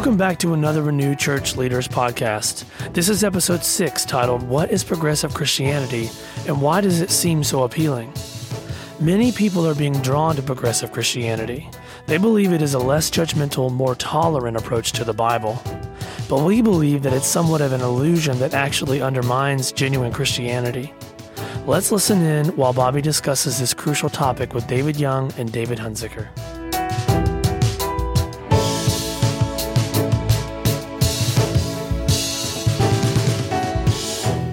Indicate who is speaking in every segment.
Speaker 1: Welcome back to another Renew Church Leaders podcast. This is episode 6 titled What is Progressive Christianity and Why Does It Seem So Appealing? Many people are being drawn to progressive Christianity. They believe it is a less judgmental, more tolerant approach to the Bible. But we believe that it's somewhat of an illusion that actually undermines genuine Christianity. Let's listen in while Bobby discusses this crucial topic with David Young and David Hunziker.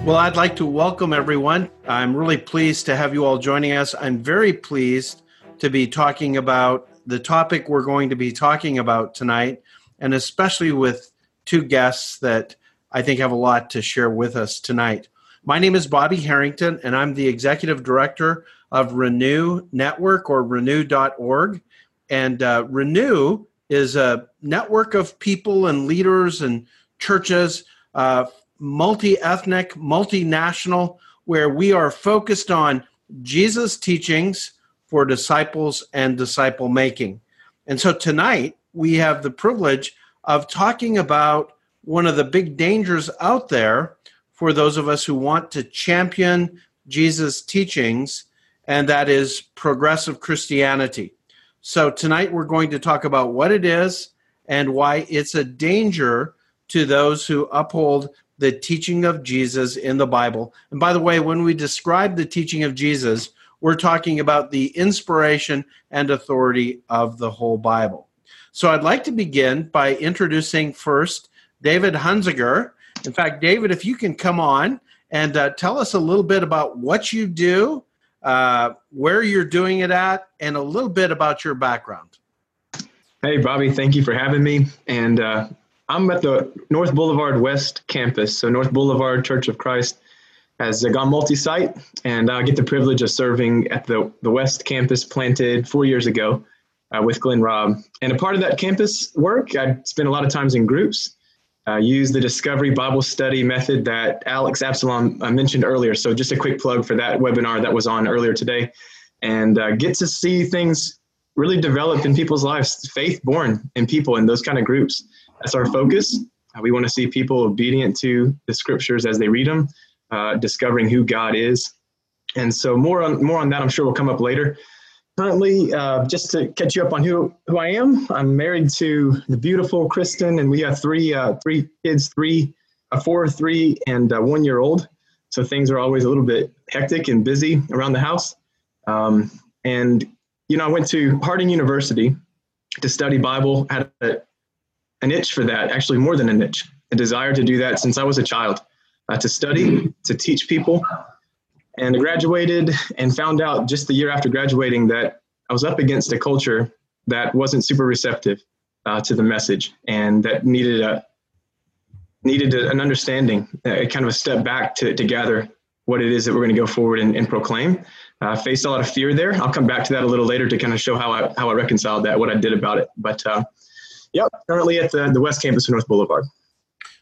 Speaker 2: Well, I'd like to welcome everyone. I'm really pleased to have you all joining us. I'm very pleased to be talking about the topic we're going to be talking about tonight, and especially with two guests that I think have a lot to share with us tonight. My name is Bobby Harrington, and I'm the executive director of Renew Network or renew.org. And uh, Renew is a network of people and leaders and churches uh, multi ethnic, multinational, where we are focused on Jesus' teachings for disciples and disciple making. And so tonight we have the privilege of talking about one of the big dangers out there for those of us who want to champion Jesus' teachings, and that is progressive Christianity. So tonight we're going to talk about what it is and why it's a danger to those who uphold the teaching of Jesus in the Bible. And by the way, when we describe the teaching of Jesus, we're talking about the inspiration and authority of the whole Bible. So I'd like to begin by introducing first David Hunziker. In fact, David, if you can come on and uh, tell us a little bit about what you do, uh, where you're doing it at, and a little bit about your background.
Speaker 3: Hey, Bobby, thank you for having me. And uh, I'm at the North Boulevard West campus. So, North Boulevard Church of Christ has gone multi site, and I get the privilege of serving at the, the West campus planted four years ago uh, with Glenn Robb. And a part of that campus work, I spend a lot of times in groups. Uh, use the Discovery Bible Study method that Alex Absalom uh, mentioned earlier. So, just a quick plug for that webinar that was on earlier today, and uh, get to see things really develop in people's lives, faith born in people in those kind of groups. That's our focus. Uh, we want to see people obedient to the scriptures as they read them, uh, discovering who God is. And so more on more on that, I'm sure will come up later. Currently, uh, just to catch you up on who who I am, I'm married to the beautiful Kristen, and we have three three kids, three, a four, three, and one year old. So things are always a little bit hectic and busy around the house. Um, and you know, I went to Harding University to study Bible. Had an itch for that, actually more than an itch, a desire to do that since I was a child, uh, to study, to teach people. And I graduated and found out just the year after graduating that I was up against a culture that wasn't super receptive uh, to the message and that needed a needed a, an understanding, a kind of a step back to, to gather what it is that we're going to go forward and, and proclaim. Uh, faced a lot of fear there. I'll come back to that a little later to kind of show how I how I reconciled that, what I did about it. But uh, Yep, currently at the, the West Campus of North Boulevard.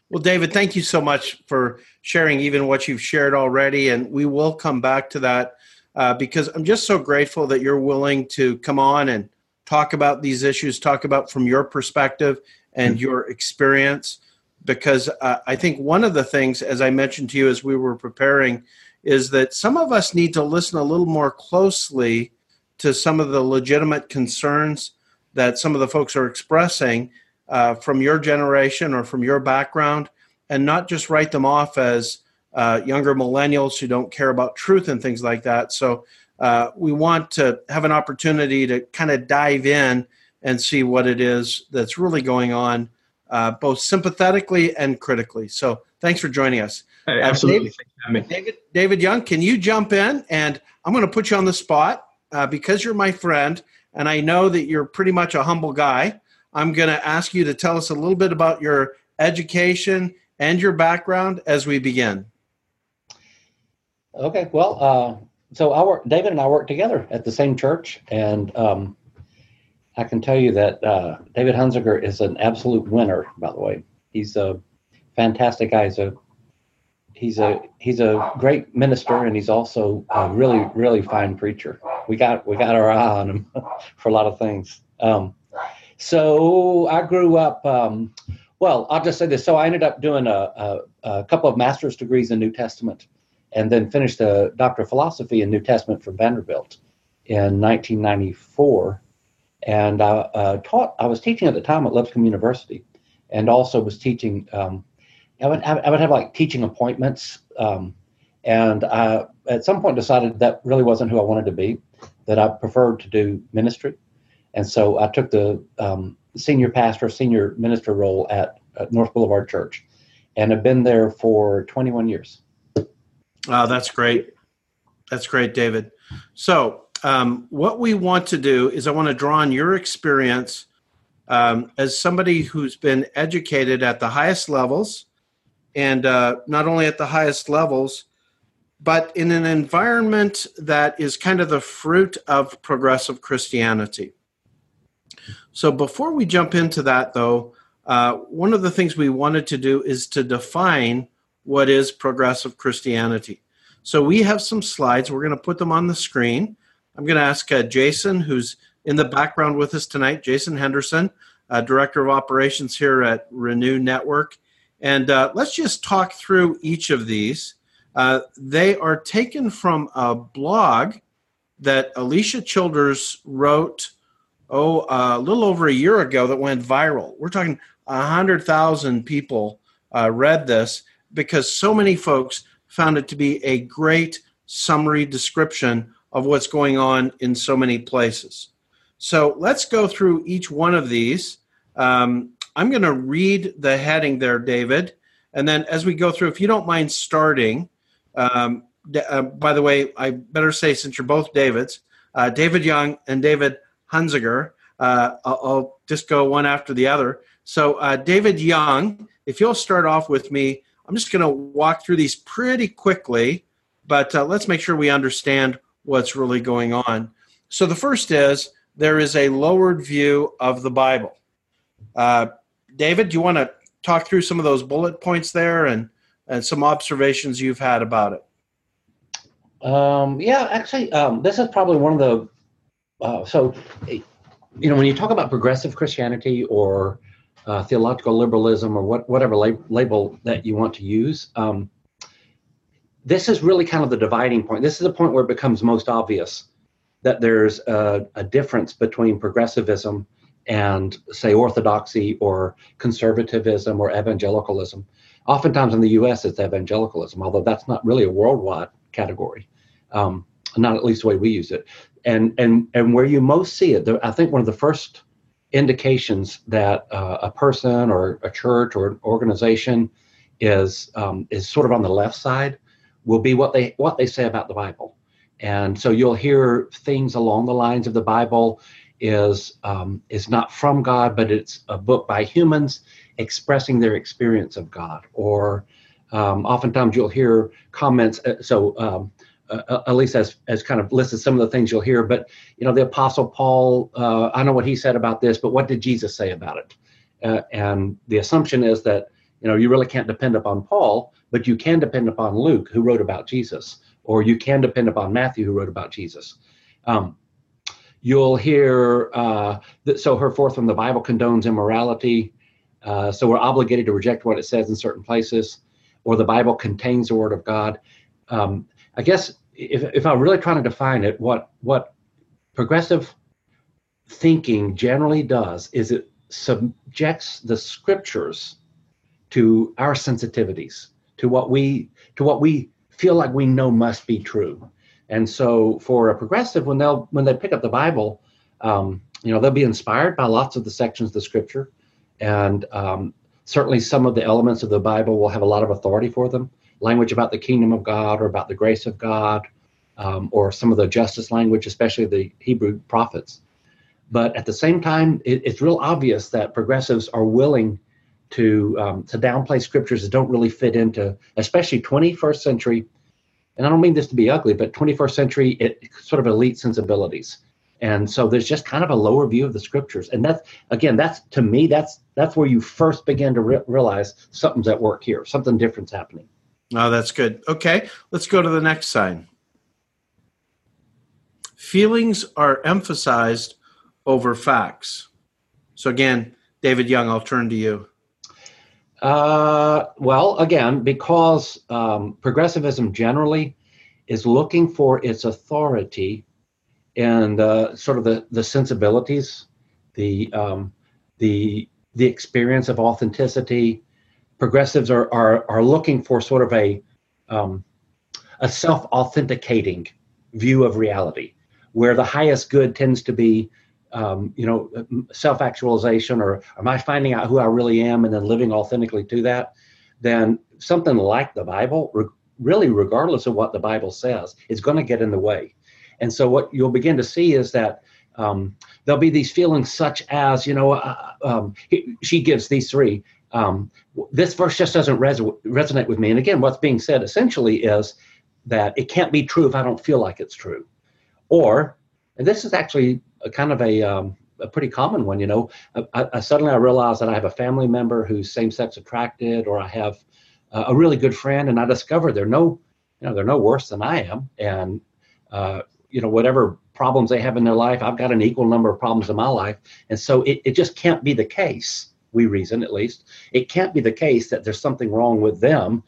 Speaker 2: Well, David, thank you so much for sharing even what you've shared already. And we will come back to that uh, because I'm just so grateful that you're willing to come on and talk about these issues, talk about from your perspective and mm-hmm. your experience. Because uh, I think one of the things, as I mentioned to you as we were preparing, is that some of us need to listen a little more closely to some of the legitimate concerns that some of the folks are expressing uh, from your generation or from your background, and not just write them off as uh, younger millennials who don't care about truth and things like that. So uh, we want to have an opportunity to kind of dive in and see what it is that's really going on, uh, both sympathetically and critically. So thanks for joining us.
Speaker 3: Hey, absolutely.
Speaker 2: David, David, David, Young, can you jump in? And I'm going to put you on the spot uh, because you're my friend and I know that you're pretty much a humble guy. I'm going to ask you to tell us a little bit about your education and your background as we begin.
Speaker 4: Okay, well, uh, so I work, David and I work together at the same church, and um, I can tell you that uh, David Hunziker is an absolute winner. By the way, he's a fantastic guy. He's a he's a he's a great minister, and he's also a really really fine preacher we got we got our eye on him for a lot of things. Um, so I grew up. Um, well, I'll just say this. So I ended up doing a, a, a, couple of master's degrees in New Testament, and then finished a doctor of philosophy in New Testament from Vanderbilt in 1994. And I uh, taught. I was teaching at the time at Lipscomb University, and also was teaching. Um, I would I would have like teaching appointments, um, and I at some point decided that really wasn't who I wanted to be. That I preferred to do ministry, and so I took the um, senior pastor, senior minister role at, at, North Boulevard Church, and have been there for 21 years.
Speaker 2: Oh, that's great. That's great, David. So, um, what we want to do is I want to draw on your experience um, as somebody who's been educated at the highest levels, and uh, not only at the highest levels, but in an environment that is kind of the fruit of progressive Christianity. So before we jump into that, though, uh, one of the things we wanted to do is to define what is progressive Christianity. So we have some slides. We're going to put them on the screen. I'm going to ask uh, Jason, who's in the background with us tonight, Jason Henderson, uh, Director of Operations here at Renew Network. And uh, let's just talk through each of these. Uh, they are taken from a blog that Alisa Childers wrote oh, uh, a little over a year ago that went viral. We're talking 100,000 people uh, read this because so many folks found it to be a great summary description of what's going on in so many places. So let's go through each one of these. Um, I'm going to read the heading there, David. And then as we go through, if you don't mind starting, um, uh, by the way, I better say, since you're both Davids, uh, David Young and David Hunziker. Uh, I'll, I'll, just go one after the other. So, uh, David Young, if you'll start off with me, I'm just going to walk through these pretty quickly, but uh, let's make sure we understand what's really going on. So, the first is there is a lowered view of the Bible. David, do you want to talk through some of those bullet points there and, and some observations you've had about it?
Speaker 4: Um, yeah, actually, um, this is probably one of the uh, so, you know, when you talk about progressive Christianity or uh, theological liberalism or what, whatever lab- label that you want to use, um, this is really kind of the dividing point. This is the point where it becomes most obvious that there's a, a difference between progressivism and, say, orthodoxy or conservatism or evangelicalism. Oftentimes in the U.S., it's evangelicalism, although that's not really a worldwide category. Um, not at least the way we use it. And and and where you most see it, the, I think one of the first indications that uh, a person or a church or an organization is um, is sort of on the left side will be what they what they say about the Bible. And so you'll hear things along the lines of the Bible is um, is not from God, but it's a book by humans expressing their experience of God. Or um, oftentimes you'll hear comments. Uh, so um, uh, uh, at least as as kind of listed some of the things you'll hear. But you know, the Apostle Paul, uh, I know what he said about this, but what did Jesus say about it? Uh, and the assumption is that you know you really can't depend upon Paul, but you can depend upon Luke, who wrote about Jesus, or you can depend upon Matthew, who wrote about Jesus. Um, you'll hear uh, that. So her forth from the Bible condones immorality. Uh, so we're obligated to reject what it says in certain places, or the Bible contains the Word of God. Um, I guess if, if I'm really trying to define it, what what progressive thinking generally does is it subjects the scriptures to our sensitivities, to what we to what we feel like we know must be true. And so, for a progressive, when they'll when they pick up the Bible, um, you know they'll be inspired by lots of the sections of the Scripture, and um, certainly some of the elements of the Bible will have a lot of authority for them language about the kingdom of God or about the grace of God, um, or some of the justice language, especially the Hebrew prophets. But at the same time, it, it's real obvious that progressives are willing to um, to downplay scriptures that don't really fit into, especially 21st century. And I don't mean this to be ugly, but 21st century it, sort of elite sensibilities. And so there's just kind of a lower view of the scriptures, and that's again, that's to me, that's that's where you first begin to re- realize something's at work here, something different's happening.
Speaker 2: Oh, that's good. Okay, let's go to the next sign. Feelings are emphasized over facts. So again, David Young, I'll turn to you.
Speaker 4: Uh, well, again, because um, progressivism generally is looking for its authority and uh, sort of the, the sensibilities, the um, the the experience of authenticity. Progressives are are, are looking for sort of a um, a self authenticating view of reality, where the highest good tends to be um, you know, self actualization or am I finding out who I really am and then living authentically to that, then something like the Bible, re- really, regardless of what the Bible says, is going to get in the way. And so, what you'll begin to see is that um, there'll be these feelings, such as, you know, uh, um, he, she gives these three. Um, this verse just doesn't res- resonate with me. And again, what's being said essentially is that it can't be true if I don't feel like it's true. Or, and this is actually a kind of a, um, a pretty common one. You know, I, I, suddenly I realize that I have a family member who's same-sex attracted, or I have uh, a really good friend, and I discover they're no, you know, they're no worse than I am, and uh, you know, whatever problems they have in their life, I've got an equal number of problems in my life, and so it, it just can't be the case. We reason, at least, it can't be the case that there's something wrong with them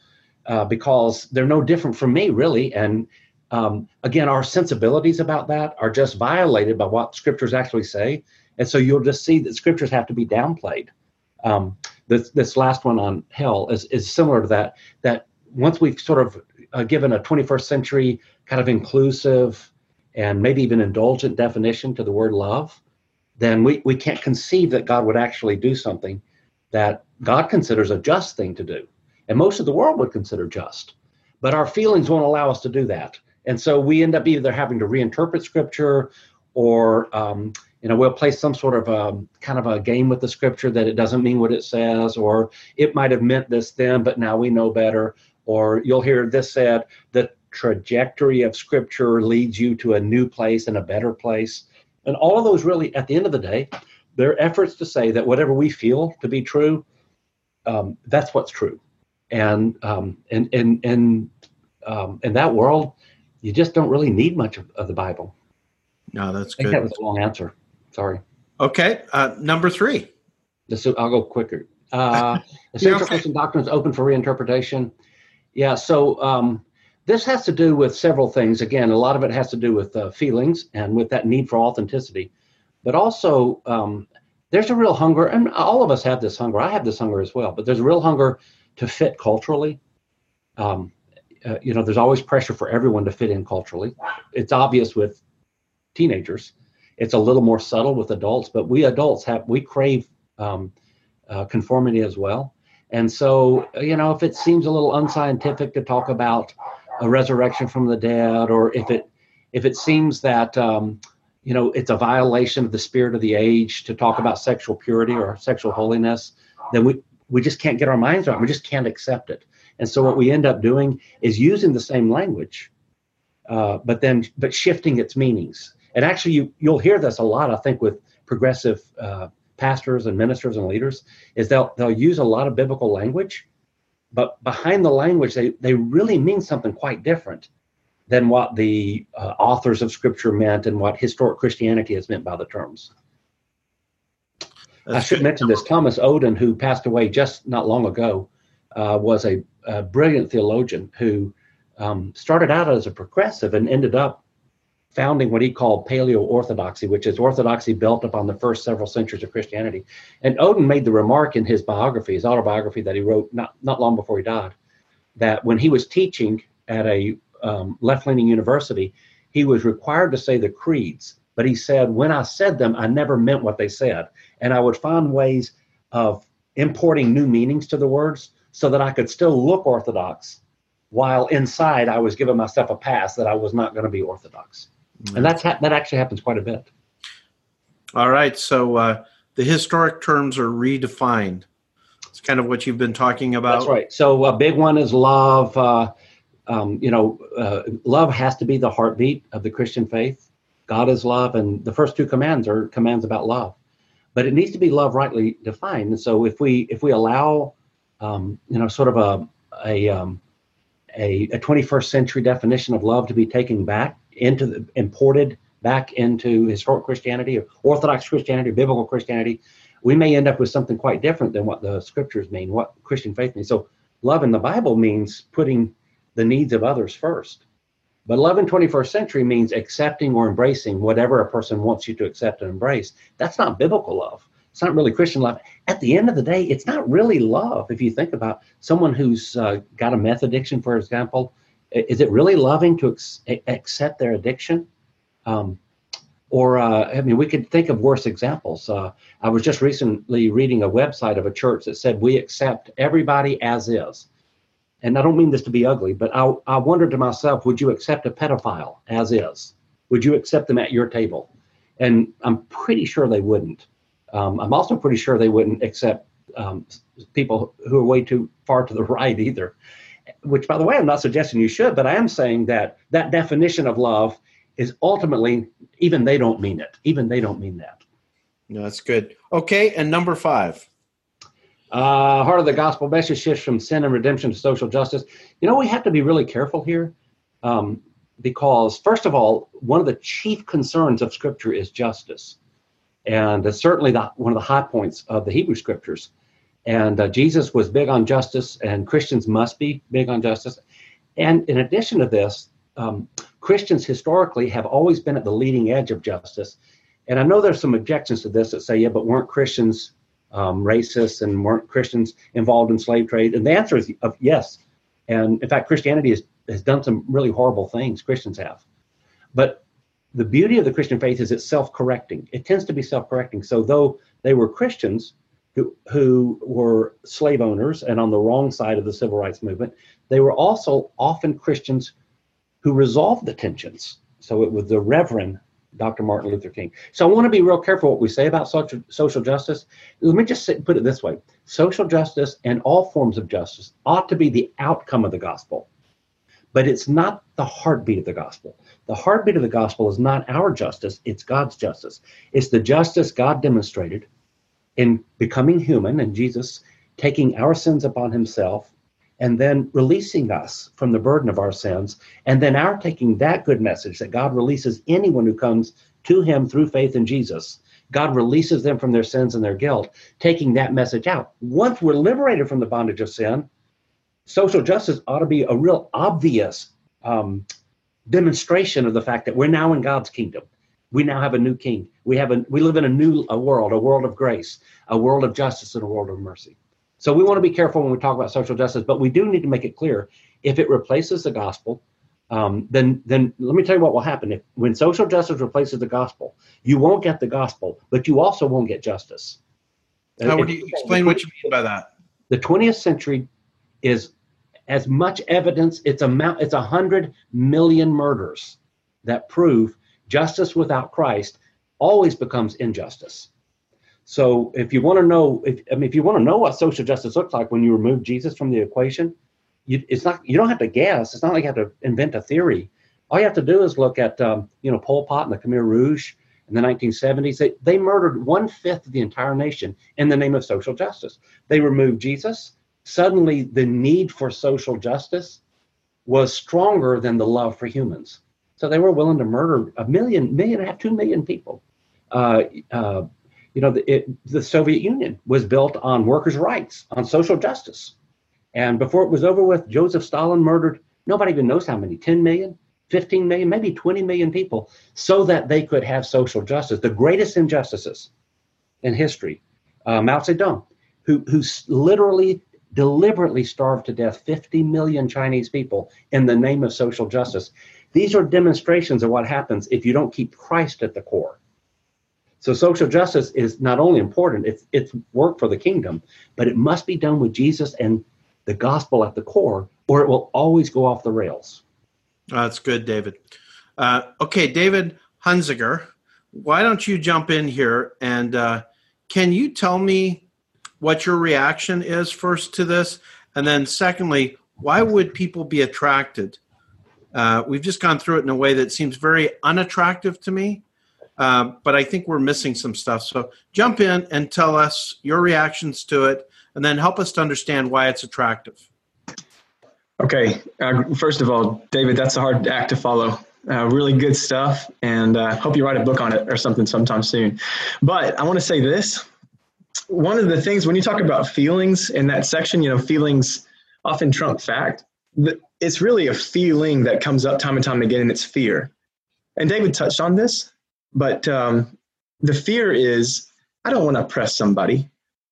Speaker 4: uh, because they're no different from me, really, and um, again, our sensibilities about that are just violated by what scriptures actually say. And so you'll just see that scriptures have to be downplayed. Um, this, this last one on hell is, is similar to that, that once we've sort of uh, given a 21st century kind of inclusive and maybe even indulgent definition to the word love, then we, we can't conceive that God would actually do something that God considers a just thing to do. And most of the world would consider just. But our feelings won't allow us to do that. And so we end up either having to reinterpret scripture or, um, you know, we'll play some sort of a, um, kind of a game with the scripture that it doesn't mean what it says, or it might have meant this then, but now we know better. Or you'll hear this said, the trajectory of scripture leads you to a new place and a better place. And all of those really, at the end of the day, they're efforts to say that whatever we feel to be true, um, that's what's true. And um, and and and um, in that world, you just don't really need much of, of the Bible.
Speaker 2: No, that's
Speaker 4: I
Speaker 2: good.
Speaker 4: that was a long answer. Sorry.
Speaker 2: Okay, uh, number three.
Speaker 4: So I'll go quicker. Uh, essential Christian doctrine is open for reinterpretation. Yeah, so um, this has to do with several things. Again, a lot of it has to do with uh, feelings and with that need for authenticity, but also um, there's a real hunger, and all of us have this hunger. I have this hunger as well, but there's a real hunger to fit culturally. Um, uh, you know, there's always pressure for everyone to fit in culturally. It's obvious with teenagers. It's a little more subtle with adults, but we adults have we crave um, uh, conformity as well. And so, you know, if it seems a little unscientific to talk about a resurrection from the dead, or if it if it seems that um, you know it's a violation of the spirit of the age to talk about sexual purity or sexual holiness, then we we just can't get our minds around. We just can't accept it. And so what we end up doing is using the same language, uh, but then but shifting its meanings. And actually, you you'll hear this a lot, I think, with progressive uh, pastors and ministers and leaders, is they'll they'll use a lot of biblical language, but behind the language, they they really mean something quite different than what the uh, authors of Scripture meant and what historic Christianity has meant by the terms. That's I should good. mention this. Thomas Oden, who passed away just not long ago, uh, was a a brilliant theologian who um, started out as a progressive and ended up founding what he called paleo orthodoxy, which is orthodoxy built upon the first several centuries of Christianity. And Oden made the remark in his biography, his autobiography that he wrote not, not long before he died, that when he was teaching at a um, left leaning university, he was required to say the creeds. But he said, when I said them, I never meant what they said. And I would find ways of importing new meanings to the words so that I could still look Orthodox while inside I was giving myself a pass that I was not going to be Orthodox. Mm-hmm. And that's ha- that actually happens quite a bit.
Speaker 2: All right. So uh, the historic terms are redefined. It's kind of what you've been talking about.
Speaker 4: That's right. So a big one is love. Uh, um, you know, uh, love has to be the heartbeat of the Christian faith. God is love, and the first two commands are commands about love. But it needs to be love rightly defined. And so if we if we allow um, you know, sort of a a, um, a, a 21st century definition of love to be taken back into the imported back into historic Christianity or Orthodox Christianity, or biblical Christianity, we may end up with something quite different than what the scriptures mean, what Christian faith means. So, love in the Bible means putting the needs of others first. But love in 21st century means accepting or embracing whatever a person wants you to accept and embrace. That's not biblical love. It's not really Christian love. At the end of the day, it's not really love. If you think about someone who's uh, got a meth addiction, for example, is it really loving to ex- accept their addiction? Um, or, uh, I mean, we could think of worse examples. Uh, I was just recently reading a website of a church that said, We accept everybody as is. And I don't mean this to be ugly, but I, I wondered to myself, would you accept a pedophile as is? Would you accept them at your table? And I'm pretty sure they wouldn't. Um, I'm also pretty sure they wouldn't accept um, people who are way too far to the right either. Which, by the way, I'm not suggesting you should, but I am saying that that definition of love is ultimately even they don't mean it. Even they don't mean that.
Speaker 2: No, that's good. Okay, and number five.
Speaker 4: Uh, heart of the gospel message shifts from sin and redemption to social justice. You know, we have to be really careful here um, because, first of all, one of the chief concerns of Scripture is justice. And certainly the, one of the high points of the Hebrew Scriptures. And uh, Jesus was big on justice, and Christians must be big on justice. And in addition to this, um, Christians historically have always been at the leading edge of justice. And I know there's some objections to this that say, yeah, but weren't Christians um, racist and weren't Christians involved in slave trade? And the answer is uh, yes. And in fact, Christianity has, has done some really horrible things, Christians have. But the beauty of the Christian faith is it's self correcting. It tends to be self correcting. So, though they were Christians who, who were slave owners and on the wrong side of the civil rights movement, they were also often Christians who resolved the tensions. So, it was the Reverend Dr. Martin Luther King. So I want to be real careful what we say about social, social justice. Let me just put it this way social justice and all forms of justice ought to be the outcome of the gospel, but it's not the heartbeat of the gospel. The heartbeat of the gospel is not our justice, it's God's justice. It's the justice God demonstrated in becoming human and Jesus taking our sins upon himself and then releasing us from the burden of our sins, and then our taking that good message that God releases anyone who comes to Him through faith in Jesus. God releases them from their sins and their guilt, taking that message out. Once we're liberated from the bondage of sin, social justice ought to be a real obvious um, demonstration of the fact that we're now in God's kingdom. We now have a new king. We have a we live in a new a world, a world of grace, a world of justice, and a world of mercy. So we want to be careful when we talk about social justice, but we do need to make it clear if it replaces the gospel, um, then then let me tell you what will happen. If when social justice replaces the gospel, you won't get the gospel, but you also won't get justice.
Speaker 2: How would you explain what you mean by that?
Speaker 4: The 20th century is as much evidence. It's a it's a hundred million murders that prove justice without Christ always becomes injustice. So if you want to know, if I mean, if you want to know what social justice looks like when you remove Jesus from the equation, you, it's not. You don't have to guess. It's not like you have to invent a theory. All you have to do is look at, um, you know, Pol Pot and the Khmer Rouge in the 1970s. They, they murdered one fifth of the entire nation in the name of social justice. They removed Jesus. Suddenly, the need for social justice was stronger than the love for humans. So they were willing to murder a million, million and a half, two million people. Uh, uh, you know, the, it, the Soviet Union was built on workers' rights, on social justice. And before it was over with, Joseph Stalin murdered nobody even knows how many 10 million, 15 million, maybe 20 million people so that they could have social justice. The greatest injustices in history. Uh, Mao Zedong, who, who literally deliberately starved to death 50 million Chinese people in the name of social justice. These are demonstrations of what happens if you don't keep Christ at the core. So social justice is not only important, it's it's work for the kingdom, but it must be done with Jesus and the gospel at the core, or it will always go off the rails.
Speaker 2: that's good, David. Uh, okay, David Hunziker, why don't you jump in here and uh, can you tell me what your reaction is first to this, and then secondly, why would people be attracted? Uh, we've just gone through it in a way that seems very unattractive to me. Uh, but I think we're missing some stuff. So jump in and tell us your reactions to it, and then help us to understand why it's attractive.
Speaker 3: Okay. Uh, first of all, David, that's a hard act to follow. Uh, really good stuff, and uh, hope you write a book on it or something sometime soon. But I want to say this: one of the things when you talk about feelings in that section, you know, feelings often trump fact. It's really a feeling that comes up time and time again, and it's fear. And David touched on this, but um, the fear is I don't want to oppress somebody.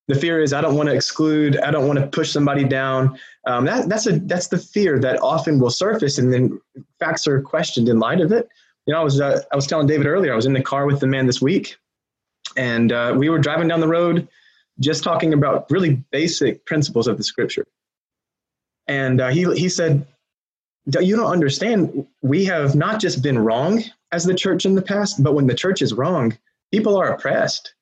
Speaker 3: The fear is I don't want to exclude. I don't want to push somebody down. Um, that, that's a that's the fear that often will surface, and then facts are questioned in light of it. You know, I was uh, I was telling David earlier. I was in the car with the man this week, and uh, we were driving down the road, just talking about really basic principles of the Scripture. And uh, he he said, "You don't understand. We have not just been wrong as the church in the past, but when the church is wrong, people are oppressed."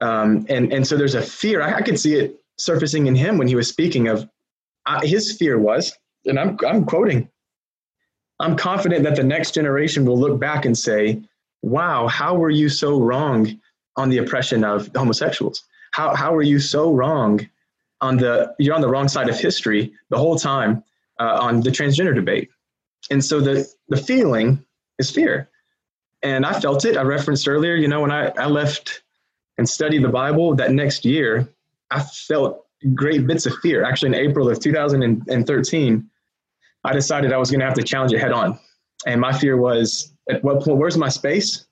Speaker 3: Um, and and so there's a fear. I, I, could see it surfacing in him when he was speaking of uh, his fear was, and I'm I'm quoting. I'm confident that the next generation will look back and say, "Wow, how were you so wrong on the oppression of homosexuals? How how were you so wrong on the you're on the wrong side of history the whole time uh, on the transgender debate?" And so the the feeling is fear, and I felt it. I referenced earlier. You know, when I I left and studied the Bible, that next year, I felt great bits of fear. Actually, in April of 2013, I decided I was going to have to challenge it head on. And my fear was, at what point, where's my space?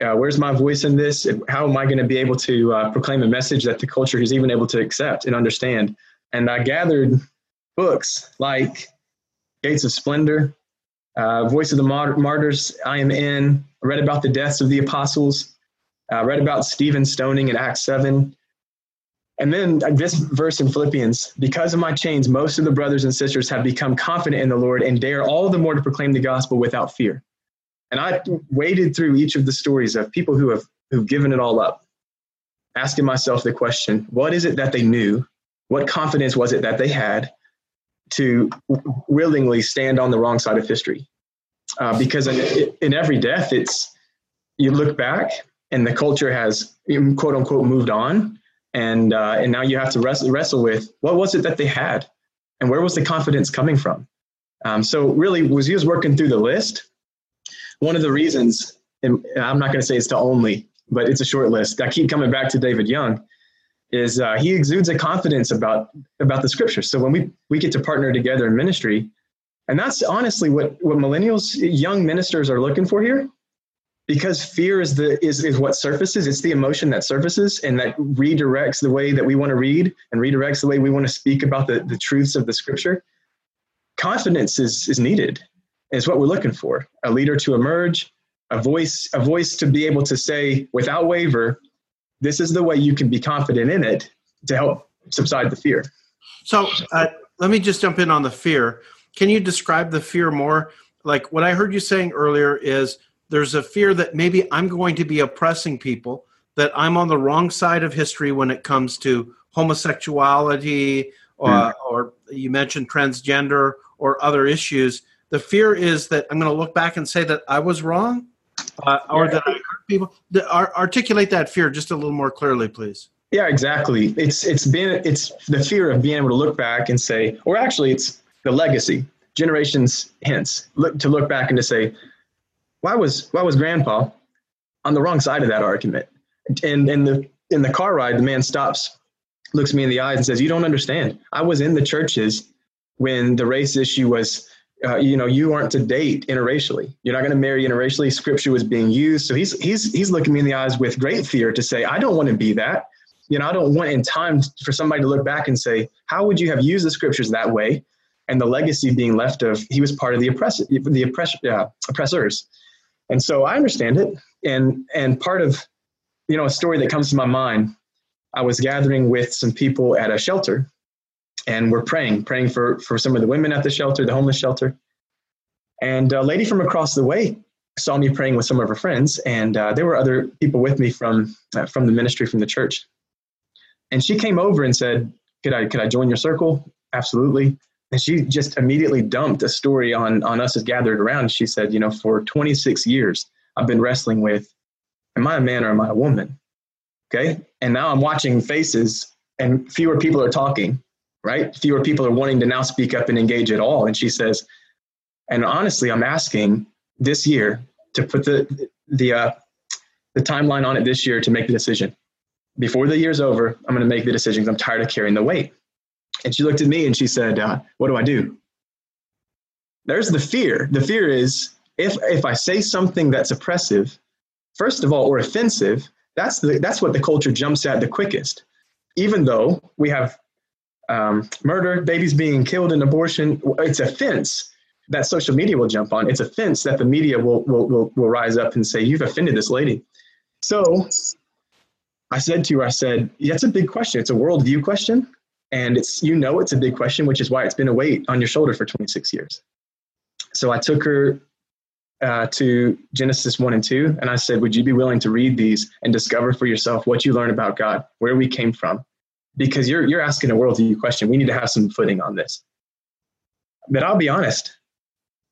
Speaker 3: Uh, where's my voice in this? How am I going to be able to uh, proclaim a message that the culture is even able to accept and understand? And I gathered books like Gates of Splendor, uh, Voice of the Martyrs, I Am In, I read about the deaths of the apostles, I uh, read about Stephen stoning in Acts 7. And then this verse in Philippians because of my chains, most of the brothers and sisters have become confident in the Lord and dare all the more to proclaim the gospel without fear. And I waded through each of the stories of people who have who've given it all up, asking myself the question what is it that they knew? What confidence was it that they had to willingly stand on the wrong side of history? Uh, because in, in every death, it's you look back and the culture has quote unquote moved on and uh, and now you have to wrestle, wrestle with what was it that they had and where was the confidence coming from um, so really was he was working through the list one of the reasons and i'm not going to say it's the only but it's a short list i keep coming back to david young is uh, he exudes a confidence about about the scriptures so when we we get to partner together in ministry and that's honestly what what millennials young ministers are looking for here because fear is the is, is what surfaces. It's the emotion that surfaces and that redirects the way that we want to read and redirects the way we want to speak about the, the truths of the scripture. Confidence is is needed is what we're looking for a leader to emerge a voice a voice to be able to say without waiver this is the way you can be confident in it to help subside the fear
Speaker 2: so uh, let me just jump in on the fear can you describe the fear more like what i heard you saying earlier is there's a fear that maybe I'm going to be oppressing people, that I'm on the wrong side of history when it comes to homosexuality, or, mm. or you mentioned transgender or other issues. The fear is that I'm going to look back and say that I was wrong, uh, or yeah. that I hurt people. The, articulate that fear just a little more clearly, please.
Speaker 3: Yeah, exactly. It's it's been it's the fear of being able to look back and say, or actually, it's the legacy, generations hence, look to look back and to say, why was why was grandpa on the wrong side of that argument? And in the in the car ride, the man stops, looks me in the eyes, and says, "You don't understand. I was in the churches when the race issue was." Uh, you know, you aren't to date interracially. You're not going to marry interracially. Scripture was being used, so he's he's he's looking me in the eyes with great fear to say, "I don't want to be that." You know, I don't want in time for somebody to look back and say, "How would you have used the scriptures that way?" And the legacy being left of he was part of the oppress the oppress, uh, oppressors. And so I understand it. And and part of, you know, a story that comes to my mind, I was gathering with some people at a shelter and we're praying, praying for, for some of the women at the shelter, the homeless shelter. And a lady from across the way saw me praying with some of her friends, and uh, there were other people with me from uh, from the ministry, from the church. And she came over and said, "Could I could I join your circle?" Absolutely and she just immediately dumped a story on on us as gathered around. She said, you know, for 26 years I've been wrestling with, am I a man or am I a woman? Okay, and now I'm watching faces, and fewer people are talking, right? Fewer people are wanting to now speak up and engage at all. And she says, and honestly, I'm asking this year to put the the uh, the timeline on it this year to make the decision. before the year's over, I'm going to make the decision because I'm tired of carrying the weight. And she looked at me and she said, uh, What do I do? There's the fear. The fear is if, if I say something that's oppressive, first of all, or offensive, that's, the, that's what the culture jumps at the quickest. Even though we have um, murder, babies being killed in abortion, it's a fence that social media will jump on. It's a fence that the media will, will, will, will rise up and say, You've offended this lady. So I said to her, I said, it's a big question. It's a worldview question. And it's, you know, it's a big question, which is why it's been a weight on your shoulder for 26 years. So I took her uh, to Genesis 1 and 2, and I said, Would you be willing to read these and discover for yourself what you learn about God, where we came from? Because you're, you're asking a worldview question. We need to have some footing on this. But I'll be honest,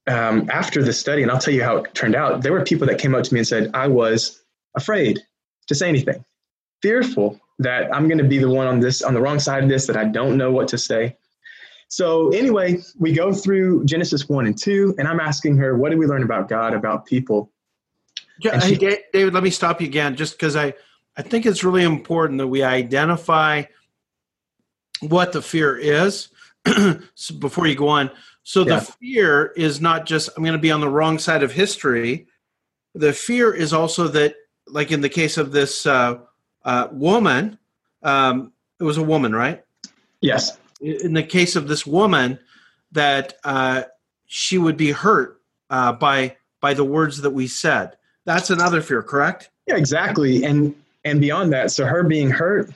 Speaker 3: um, after the study, and I'll tell you how it turned out, there were people that came up to me and said, I was afraid to say anything fearful that I'm going to be the one on this on the wrong side of this that I don't know what to say. So anyway, we go through Genesis one and two, and I'm asking her, "What did we learn about God, about people?"
Speaker 2: Yeah, she, hey, David, let me stop you again, just because I I think it's really important that we identify what the fear is before you go on. So the fear is not just I'm going to be on the wrong side of history. The fear is also that, like in the case of this uh, uh, woman, um, it was a woman, right?
Speaker 3: Yes.
Speaker 2: In the case of this woman, that uh, she would be hurt uh, by by the words that we said. That's another fear, correct?
Speaker 3: Yeah, exactly. And and beyond that, so her being hurt,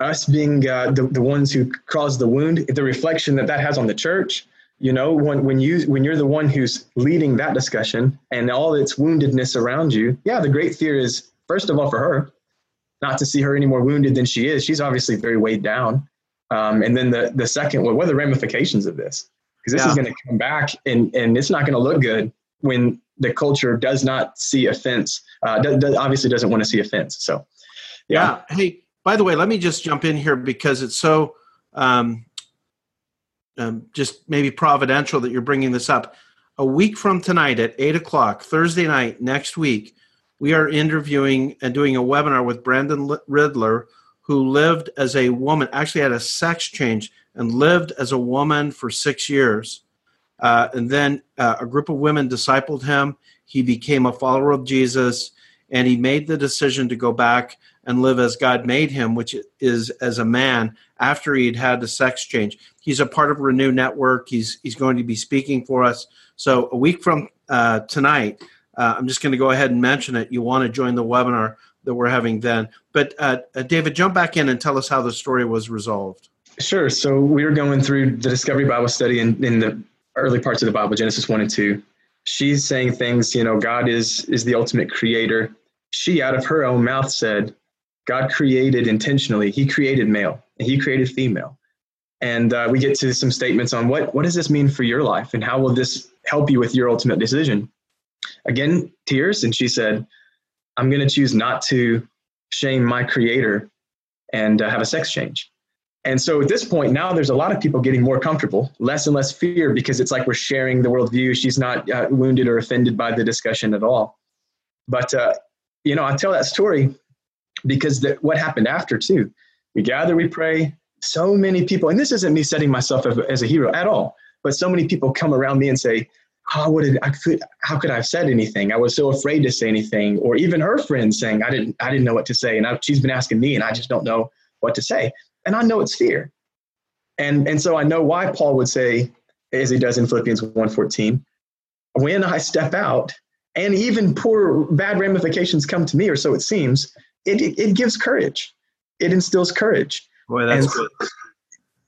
Speaker 3: us being uh, the the ones who caused the wound, the reflection that that has on the church. You know, when when you when you're the one who's leading that discussion and all its woundedness around you, yeah, the great fear is first of all for her, not to see her any more wounded than she is. She's obviously very weighed down. Um, and then the the second, well, what are the ramifications of this? Because this yeah. is going to come back, and and it's not going to look good when the culture does not see offense. Uh, does, does, obviously doesn't want to see offense. So,
Speaker 2: yeah. yeah. Hey, by the way, let me just jump in here because it's so um, um, just maybe providential that you're bringing this up. A week from tonight at eight o'clock, Thursday night next week, we are interviewing and doing a webinar with Brandon Ridler, who lived as a woman, actually had a sex change and lived as a woman for six years. Uh, and then uh, a group of women discipled him. He became a follower of Jesus, and he made the decision to go back and live as God made him, which is as a man after he'd had the sex change. He's a part of Renew Network. He's he's going to be speaking for us. So a week from uh, tonight, uh, I'm just going to go ahead and mention it. You want to join the webinar that we're having then. But uh, uh, David, jump back in and tell us how the story was resolved.
Speaker 3: Sure. So we were going through the Discovery Bible study in, in the early parts of the Bible, Genesis 1 and 2. She's saying things, you know, God is is the ultimate creator. She, out of her own mouth, said, God created intentionally. He created male and he created female. And uh, we get to some statements on what, what does this mean for your life and how will this help you with your ultimate decision? again, tears. And she said, I'm going to choose not to shame my creator and uh, have a sex change. And so at this point, now there's a lot of people getting more comfortable, less and less fear because it's like we're sharing the worldview. She's not uh, wounded or offended by the discussion at all. But, uh, you know, I tell that story because the, what happened after, too. We gather, we pray. So many people, and this isn't me setting myself as a hero at all, but so many people come around me and say, how would it, I could how could I have said anything? I was so afraid to say anything, or even her friends saying I didn't I didn't know what to say, and I, she's been asking me, and I just don't know what to say, and I know it's fear, and and so I know why Paul would say, as he does in Philippians 1:14, when I step out, and even poor bad ramifications come to me, or so it seems, it it, it gives courage, it instills courage.
Speaker 2: Boy, that's and, good.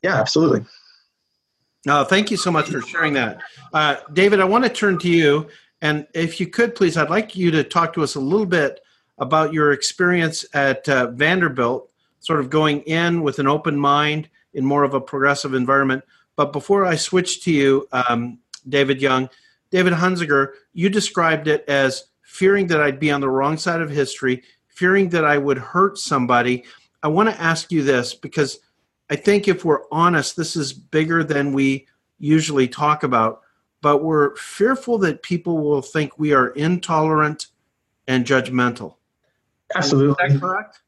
Speaker 3: Yeah, absolutely.
Speaker 2: Uh, thank you so much for sharing that. Uh, David, I want to turn to you. And if you could, please, I'd like you to talk to us a little bit about your experience at uh, Vanderbilt, sort of going in with an open mind in more of a progressive environment. But before I switch to you, um, David Young, David Hunziker, you described it as fearing that I'd be on the wrong side of history, fearing that I would hurt somebody. I want to ask you this because I think if we're honest, this is bigger than we usually talk about, but we're fearful that people will think we are intolerant and judgmental.
Speaker 3: Absolutely.
Speaker 2: correct?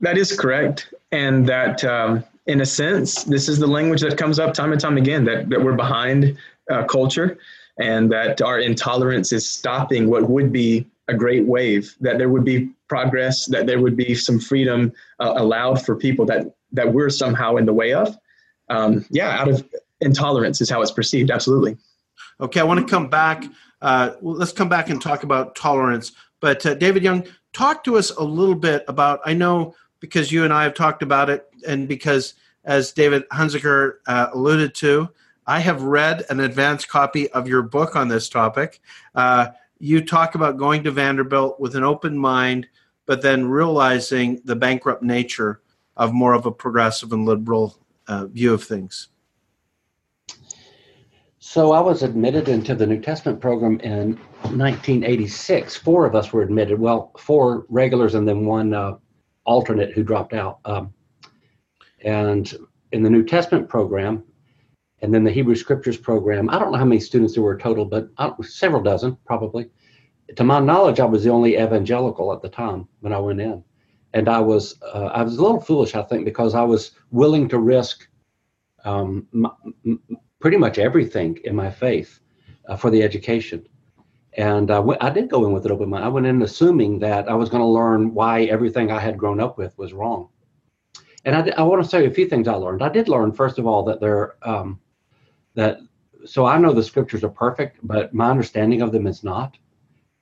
Speaker 3: That is correct. And that, um, in a sense, this is the language that comes up time and time again that, that we're behind uh, culture and that our intolerance is stopping what would be a great wave, that there would be progress, that there would be some freedom uh, allowed for people that, that we're somehow in the way of. Um, yeah, out of intolerance is how it's perceived. Absolutely.
Speaker 2: Okay, I want to come back. Uh, let's come back and talk about tolerance. But uh, David Young, talk to us a little bit about. I know because you and I have talked about it, and because as David Hunziker uh, alluded to, I have read an advanced copy of your book on this topic. Uh, you talk about going to Vanderbilt with an open mind, but then realizing the bankrupt nature of more of a progressive and liberal uh, view of things.
Speaker 4: So I was admitted into the New Testament program in 1986. Four of us were admitted. Well, four regulars and then one uh, alternate who dropped out. Um, and in the New Testament program, and then the Hebrew Scriptures program. I don't know how many students there were total, but several dozen probably. To my knowledge, I was the only evangelical at the time when I went in, and I was uh, I was a little foolish, I think, because I was willing to risk um, pretty much everything in my faith uh, for the education. And uh, I did go in with an open mind. I went in assuming that I was going to learn why everything I had grown up with was wrong. And I, I want to say a few things I learned. I did learn, first of all, that there um, that so I know the scriptures are perfect, but my understanding of them is not.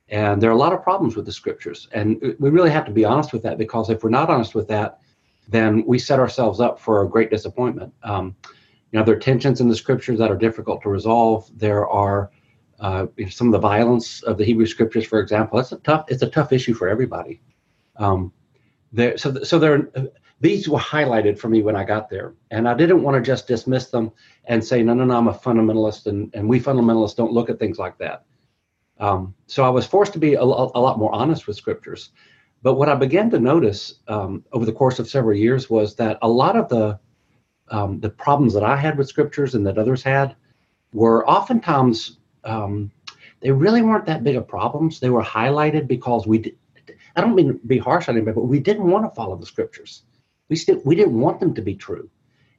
Speaker 4: And there are a lot of problems with the scriptures. And we really have to be honest with that because if we're not honest with that, then we set ourselves up for a great disappointment. Um, you know, there are tensions in the scriptures that are difficult to resolve. There are uh, some of the violence of the Hebrew scriptures, for example. That's a tough. It's a tough issue for everybody. Um, there, so, so there, these were highlighted for me when I got there. And I didn't want to just dismiss them and say, no, no, no, I'm a fundamentalist and, and we fundamentalists don't look at things like that. Um, so I was forced to be a, a, lot more honest with scriptures. But what I began to notice um, over the course of several years was that a lot of the um, the problems that I had with scriptures and that others had were oftentimes um, they really weren't that big of problems. They were highlighted because we. Did, I don't mean to be harsh on anybody, but we didn't want to follow the scriptures we still we didn't want them to be true.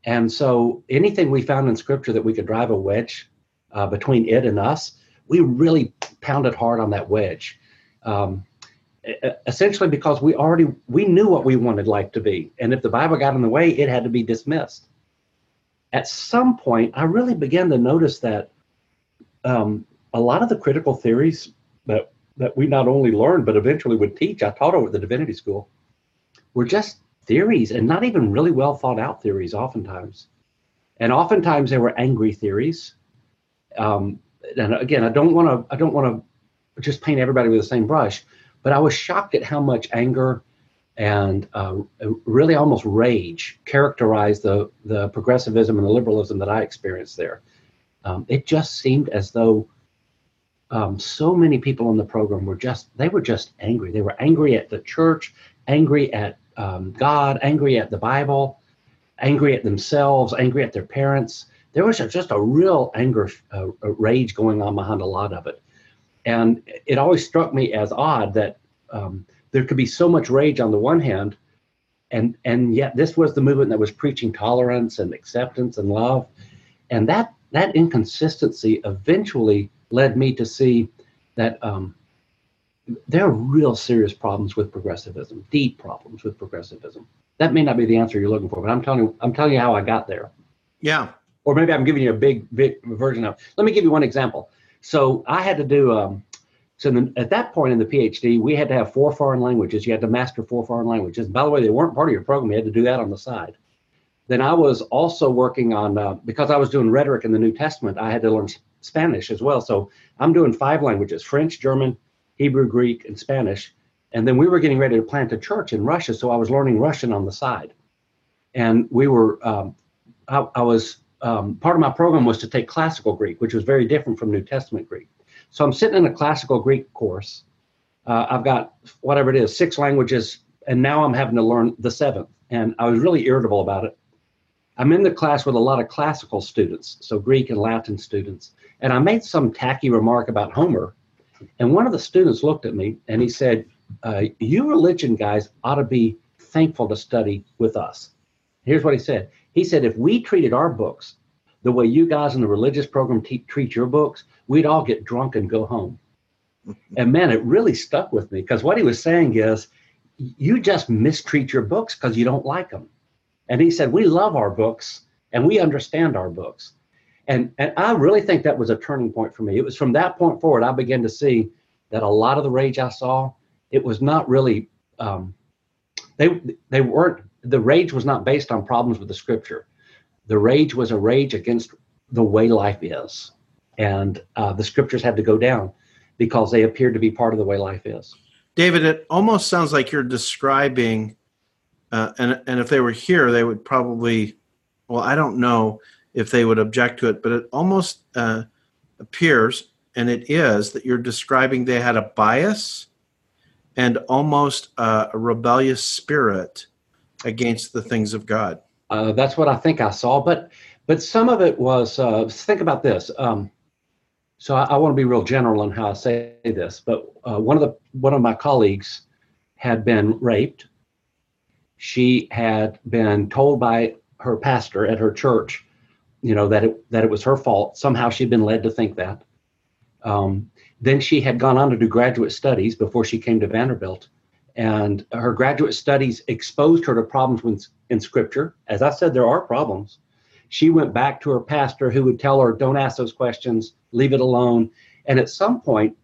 Speaker 4: And so anything we found in scripture that we could drive a wedge uh, between it and us we really pounded hard on that wedge. Um, essentially because we already we knew what we wanted life to be. And if the bible got in the way it had to be dismissed. At some point i really began to notice that um, a lot of the critical theories that that we not only learned but eventually would teach i taught over at the divinity school were just theories and not even really well thought out theories oftentimes. And oftentimes they were angry theories. Um, and again i don't want to i don't want to just paint everybody with the same brush but i was shocked at how much anger and uh, really almost rage characterized the the progressivism and the liberalism that i experienced there. Um, it just seemed as though um, so many people in the program were just they were just angry. They were angry at the church angry at um, God, angry at the Bible, angry at themselves, angry at their parents. There was just a real anger, uh, rage going on behind a lot of it. And it always struck me as odd that um, there could be so much rage on the one hand, and and yet this was the movement that was preaching tolerance and acceptance and love, and that that inconsistency eventually led me to see that um, there are real serious problems with progressivism, deep problems with progressivism. That may not be the answer you're looking for, but I'm telling you, I'm telling you how I got there.
Speaker 2: Yeah.
Speaker 4: Or maybe I'm giving you a big, big version of. Let me give you one example. So I had to do. Um, so the, at that point in the PhD, we had to have four foreign languages. You had to master four foreign languages. By the way, they weren't part of your program. You had to do that on the side. Then I was also working on uh, because I was doing rhetoric in the New Testament. I had to learn Spanish as well. So I'm doing five languages: French, German, Hebrew, Greek, and Spanish. And then we were getting ready to plant a church in Russia, so I was learning Russian on the side. And we were, um, I, I, was, um, part of my program was to take classical Greek, which was very different from New Testament Greek. So I'm sitting in a classical Greek course. Uh, I've got whatever it is, six languages, and now I'm having to learn the seventh. And I was really irritable about it. I'm in the class with a lot of classical students, so Greek and Latin students. And I made some tacky remark about Homer and one of the students looked at me and he said, uh, You religion guys ought to be thankful to study with us. Here's what he said. He said, if we treated our books the way you guys in the religious program te- treat your books, we'd all get drunk and go home. and man, it really stuck with me because what he was saying is, you just mistreat your books because you don't like them. And he said, we love our books and we understand our books. And, and I really think that was a turning point for me. It was from that point forward, I began to see that a lot of the rage I saw, it was not really, um, they, they weren't, the rage was not based on problems with the scripture. The rage was a rage against the way life is. And uh, the scriptures had to go down because they appeared to be part of the way life is.
Speaker 2: David, it almost sounds like you're describing, uh, and and if they were here, they would probably, well, I don't know if they would object to it, but it almost uh, appears, and it is, that you're describing they had a bias and almost a rebellious spirit against the things of God.
Speaker 4: Uh, that's what I think I saw, but but some of it was. Uh, think about this. Um, so I, I want to be real general in how I say this, but uh, one of the one of my colleagues had been raped. She had been told by her pastor at her church, you know, that it that it was her fault. Somehow she'd been led to think that. Um, then she had gone on to do graduate studies before she came to Vanderbilt, and her graduate studies exposed her to problems with, in Scripture. As I said, there are problems. She went back to her pastor, who would tell her, "Don't ask those questions. Leave it alone." And at some point,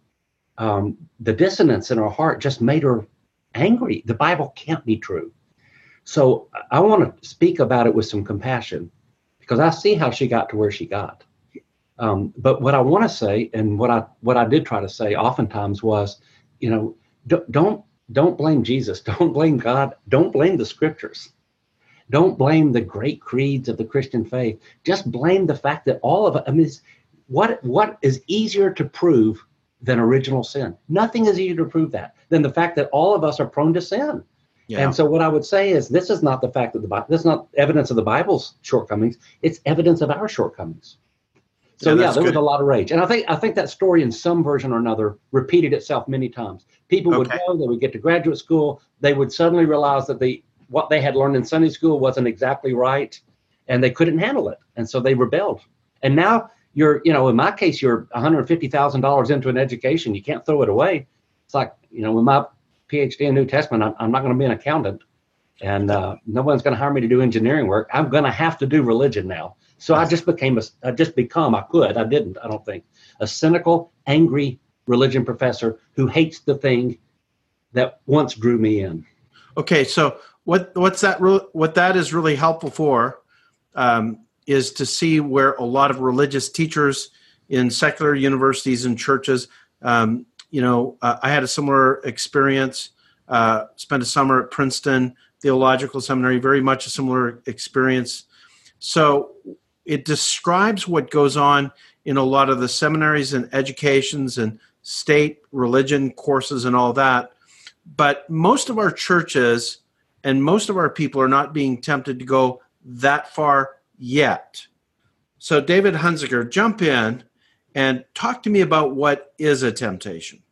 Speaker 4: um, the dissonance in her heart just made her angry. The Bible can't be true. So I want to speak about it with some compassion because I see how she got to where she got. Um, but what I want to say, and what I what I did try to say, oftentimes was, you know, don't don't don't blame Jesus, don't blame God, don't blame the Scriptures, don't blame the great creeds of the Christian faith. Just blame the fact that all of. I mean, what what is easier to prove than original sin? Nothing is easier to prove that than the fact that all of us are prone to sin. Yeah. And so what I would say is this is not the fact that the Bible this is not evidence of the Bible's shortcomings, it's evidence of our shortcomings. So yeah, yeah there good. was a lot of rage. And I think I think that story in some version or another repeated itself many times. People okay. would go, they would get to graduate school, they would suddenly realize that the what they had learned in Sunday school wasn't exactly right and they couldn't handle it. And so they rebelled. And now you're, you know, in my case, you're $150,000 into an education. You can't throw it away. It's like, you know, when my PhD in New Testament, I'm, I'm not going to be an accountant, and uh, no one's going to hire me to do engineering work. I'm going to have to do religion now. So I just became a, I just become, I could, I didn't, I don't think, a cynical, angry religion professor who hates the thing that once drew me in.
Speaker 2: Okay, so what what's that? Re- what that is really helpful for um, is to see where a lot of religious teachers in secular universities and churches um, you know, uh, I had a similar experience. Uh, spent a summer at Princeton Theological Seminary, very much a similar experience. So it describes what goes on in a lot of the seminaries and educations and state religion courses and all that. But most of our churches and most of our people are not being tempted to go that far yet. So, David Hunziker, jump in and talk to me about what is a temptation.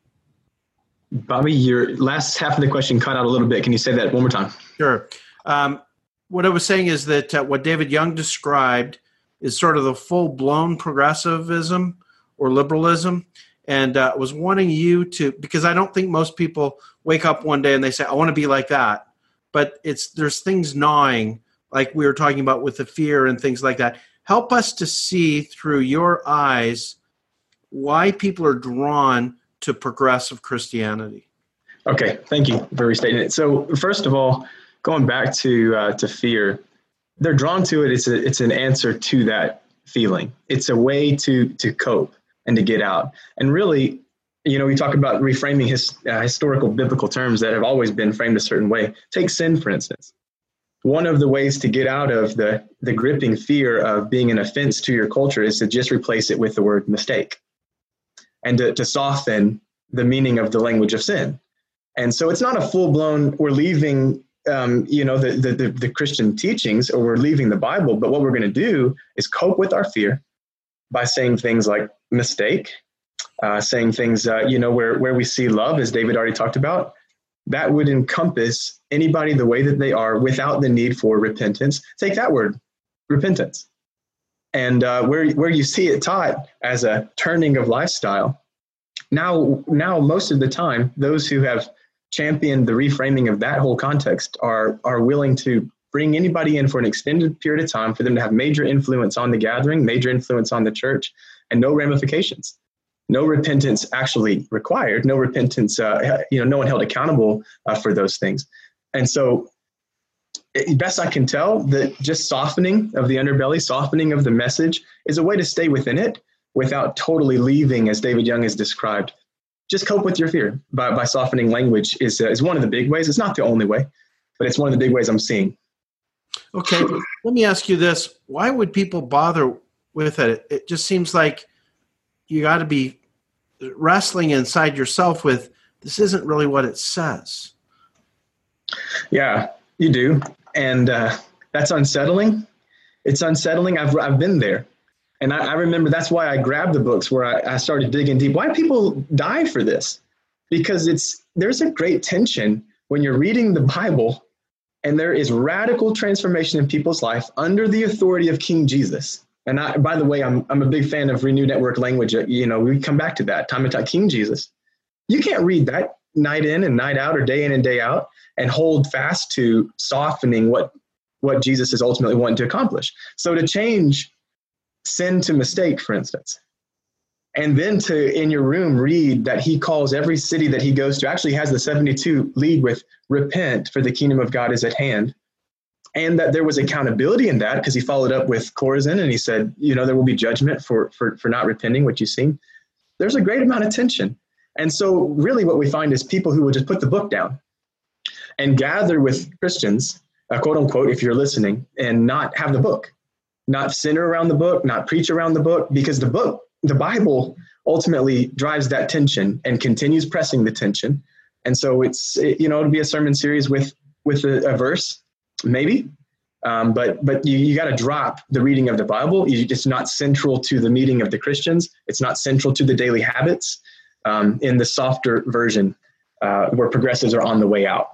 Speaker 3: Bobby, your last half of the question cut out a little bit. Can you say that one more time?
Speaker 2: Sure. Um, what I was saying is that uh, what David Young described is sort of the full blown progressivism or liberalism. And uh, was wanting you to, because I don't think most people wake up one day and they say, I want to be like that. But it's there's things gnawing, like we were talking about with the fear and things like that. Help us to see through your eyes why people are drawn to progressive Christianity.
Speaker 3: Okay, thank you for restating. So, first of all, going back to uh, to fear, they're drawn to it. It's a, it's an answer to that feeling. It's a way to to cope and to get out. And really, you know, we talk about reframing his uh, historical biblical terms that have always been framed a certain way. Take sin, for instance. One of the ways to get out of the the gripping fear of being an offense to your culture is to just replace it with the word mistake and to, to soften the meaning of the language of sin. And so it's not a full blown, we're leaving, um, you know, the, the, the, Christian teachings or we're leaving the Bible, but what we're going to do is cope with our fear by saying things like mistake, uh, saying things, uh, you know, where, where we see love, as David already talked about, that would encompass anybody the way that they are without the need for repentance. Take that word, repentance. And uh, where, where you see it taught as a turning of lifestyle, now, now most of the time, those who have championed the reframing of that whole context are, are willing to bring anybody in for an extended period of time for them to have major influence on the gathering, major influence on the church, and no ramifications no repentance actually required, no repentance, uh, you know, no one held accountable uh, for those things. And so, best I can tell, that just softening of the underbelly, softening of the message is a way to stay within it without totally leaving, as David Young has described. Just cope with your fear by, by softening language is, uh, is one of the big ways. It's not the only way, but it's one of the big ways I'm seeing.
Speaker 2: Okay, let me ask you this. Why would people bother with it? It just seems like you got to be wrestling inside yourself with this isn't really what it says.
Speaker 3: Yeah, you do, and uh, that's unsettling. It's unsettling. I've I've been there, and I, I remember that's why I grabbed the books where I, I started digging deep. Why people die for this? Because it's there's a great tension when you're reading the Bible, and there is radical transformation in people's life under the authority of King Jesus and I, by the way, I'm, I'm a big fan of Renew Network language. You know, we come back to that time and time. King Jesus. You can't read that night in and night out or day in and day out and hold fast to softening what what Jesus is ultimately wanting to accomplish. So to change sin to mistake, for instance, and then to in your room read that he calls every city that he goes to actually has the 72 lead with repent for the kingdom of God is at hand and that there was accountability in that because he followed up with Chorazin and he said, you know, there will be judgment for for for not repenting, what you've seen. There's a great amount of tension. And so really what we find is people who will just put the book down and gather with Christians, uh, quote unquote, if you're listening, and not have the book, not center around the book, not preach around the book, because the book, the Bible ultimately drives that tension and continues pressing the tension. And so it's, it, you know, it'll be a sermon series with with a, a verse maybe. Um, but but you, you got to drop the reading of the Bible. It's not central to the meeting of the Christians. It's not central to the daily habits. Um, in the softer version, uh, where progressives are on the way out.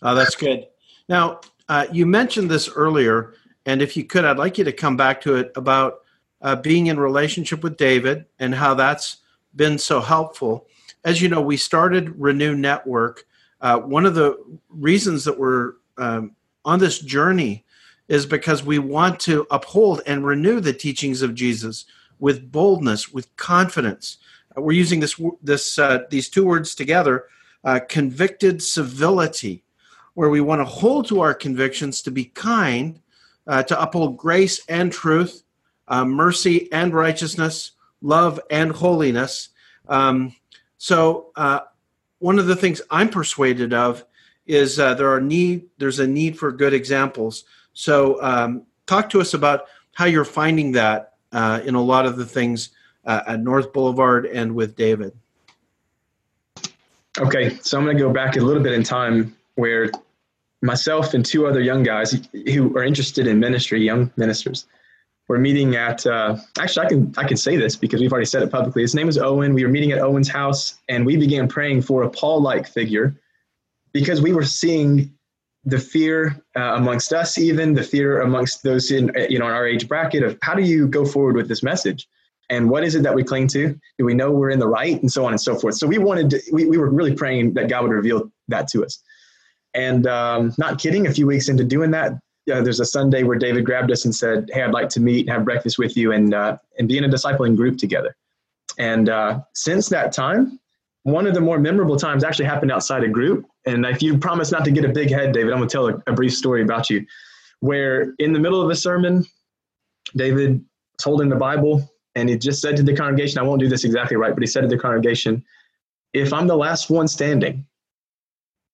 Speaker 2: Oh, that's good. Now uh, you mentioned this earlier, and if you could, I'd like you to come back to it about uh, being in relationship with David and how that's been so helpful. As you know, we started Renew Network. Uh, one of the reasons that we're um, on this journey is because we want to uphold and renew the teachings of Jesus with boldness, with confidence. We're using this this uh, these two words together, uh, convicted civility, where we want to hold to our convictions to be kind, uh, to uphold grace and truth, uh, mercy and righteousness, love and holiness. Um, so, uh, one of the things I'm persuaded of is uh, there are need there's a need for good examples. So um, talk to us about how you're finding that uh, in a lot of the things uh, at North Boulevard and with David.
Speaker 3: Okay, so I'm going to go back a little bit in time where myself and two other young guys who are interested in ministry, young ministers, were meeting at. Uh, actually, I can I can say this because we've already said it publicly. His name is Owen. We were meeting at Owen's house, and we began praying for a Paul-like figure because we were seeing the fear uh, amongst us, even the fear amongst those in you know in our age bracket of how do you go forward with this message, and what is it that we cling to? Do we know we're in the right, and so on and so forth. So we wanted to, we we were really praying that God would reveal that to us, and um, not kidding. A few weeks into doing that, uh, there's a Sunday where David grabbed us and said, "Hey, I'd like to meet and have breakfast with you and uh, and be in a discipling group together." And uh, since that time, one of the more memorable times actually happened outside a group. And if you promise not to get a big head, David, I'm going to tell a, a brief story about you. Where in the middle of a sermon, David was holding the Bible and he just said to the congregation, I won't do this exactly right, but he said to the congregation, if I'm the last one standing,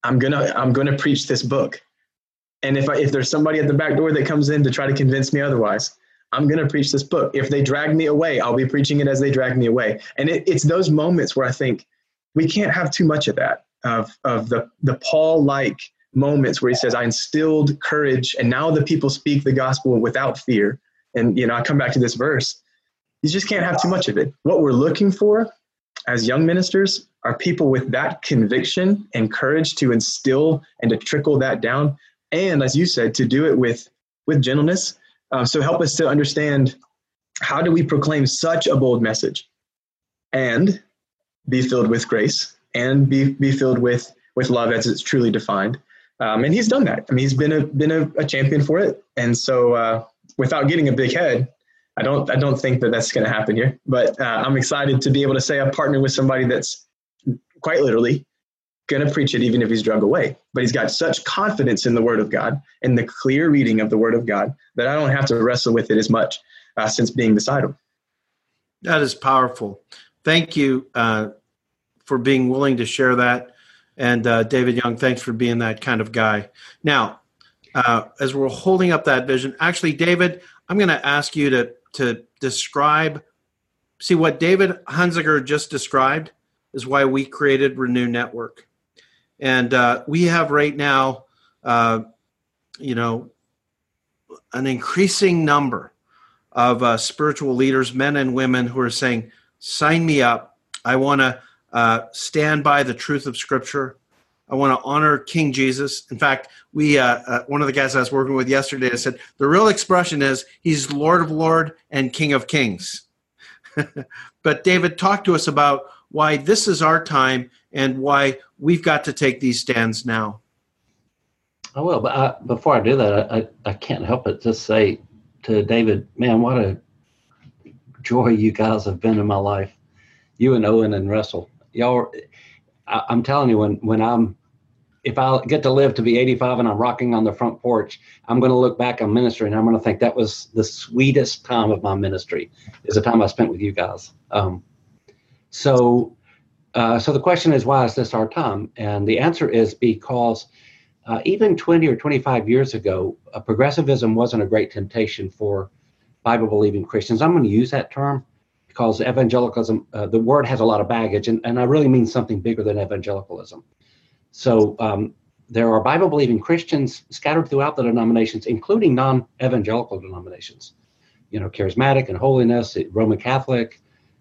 Speaker 3: I'm gonna I'm gonna preach this book. And if I, if there's somebody at the back door that comes in to try to convince me otherwise, I'm to preach this book. If they drag me away, I'll be preaching it as they drag me away. And it, it's those moments where I think we can't have too much of that of of the the Paul like moments where he says, "I instilled courage, and now the people speak the gospel without fear." And you know, I come back to this verse. You just can't have too much of it. What we're looking for as young ministers are people with that conviction and courage to instill and to trickle that down. And as you said to do it with with gentleness. Um, so help us to understand how do we proclaim such a bold message and be filled with grace and be, be filled with with love as it's truly defined. Um, and he's done that. I mean he's been a been a, a champion for it. And so uh, without getting a big head I don't I don't think that that's going to happen here, but uh, I'm excited to be able to say I partner with somebody that's quite literally going to preach it even if he's drug away. But he's got such confidence in the Word of God and the clear reading of the Word of God that I don't have to wrestle with it as much uh, since being beside him.
Speaker 2: That is powerful. Thank you uh, for being willing to share that. And uh, David Young, thanks for being that kind of guy. Now, uh, as we're holding up that vision, actually, David, I'm going to ask you to to describe see what David Hunziker just described is why we created Renew Network. And uh, we have right now, uh, you know, an increasing number of uh, spiritual leaders, men and women, who are saying, sign me up. I want to uh, stand by the truth of Scripture. I want to honor King Jesus. In fact, we uh, uh, one of the guys I was working with yesterday said the real expression is he's Lord of Lord and King of Kings. but David, talk to us about why this is our time and why we've got to take these stands now.
Speaker 4: I will, but I, before I do that, I, I can't help but just say to David, man, what a joy you guys have been in my life. You and Owen and Russell, y'all. I, I'm telling you, when when I'm if I get to live to be 85 and I'm rocking on the front porch, I'm going to look back on ministry and I'm going to think that was the sweetest time of my ministry is the time I spent with you guys. Um, so, uh, so the question is, why is this our time? And the answer is because uh, even 20 or 25 years ago, uh, progressivism wasn't a great temptation for Bible believing Christians. I'm going to use that term because evangelicalism, uh, the word has a lot of baggage, and, and I really mean something bigger than evangelicalism. So um, there are Bible believing Christians scattered throughout the denominations, including non evangelical denominations, you know, charismatic and holiness, Roman Catholic.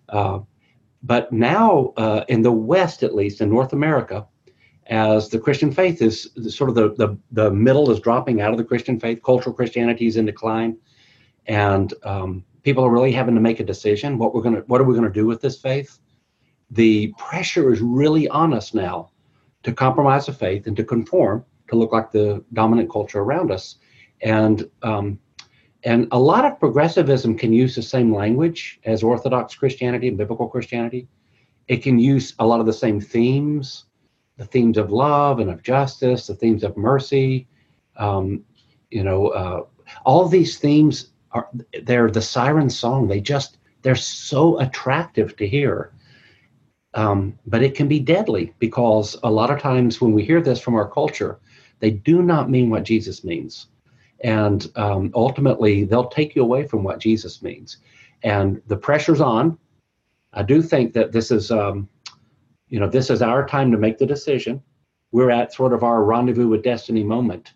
Speaker 4: Uh, but now, uh, in the West, at least in North America, as the Christian faith is sort of the, the, the middle is dropping out of the Christian faith, cultural Christianity is in decline, and um, people are really having to make a decision what we're to what are we going to do with this faith. The pressure is really on us now to compromise the faith and to conform to look like the dominant culture around us. And um, and a lot of progressivism can use the same language as Orthodox Christianity and biblical Christianity. It can use a lot of the same themes, the themes of love and of justice, the themes of mercy. Um, you know, uh, all these themes are they're the siren song. They just they're so attractive to hear. Um, but it can be deadly because a lot of times when we hear this from our culture, they do not mean what Jesus means. And um, ultimately, they'll take you away from what Jesus means. And the pressure's on. I do think that this is, um, you know, this is our time to make the decision. We're at sort of our rendezvous with destiny moment.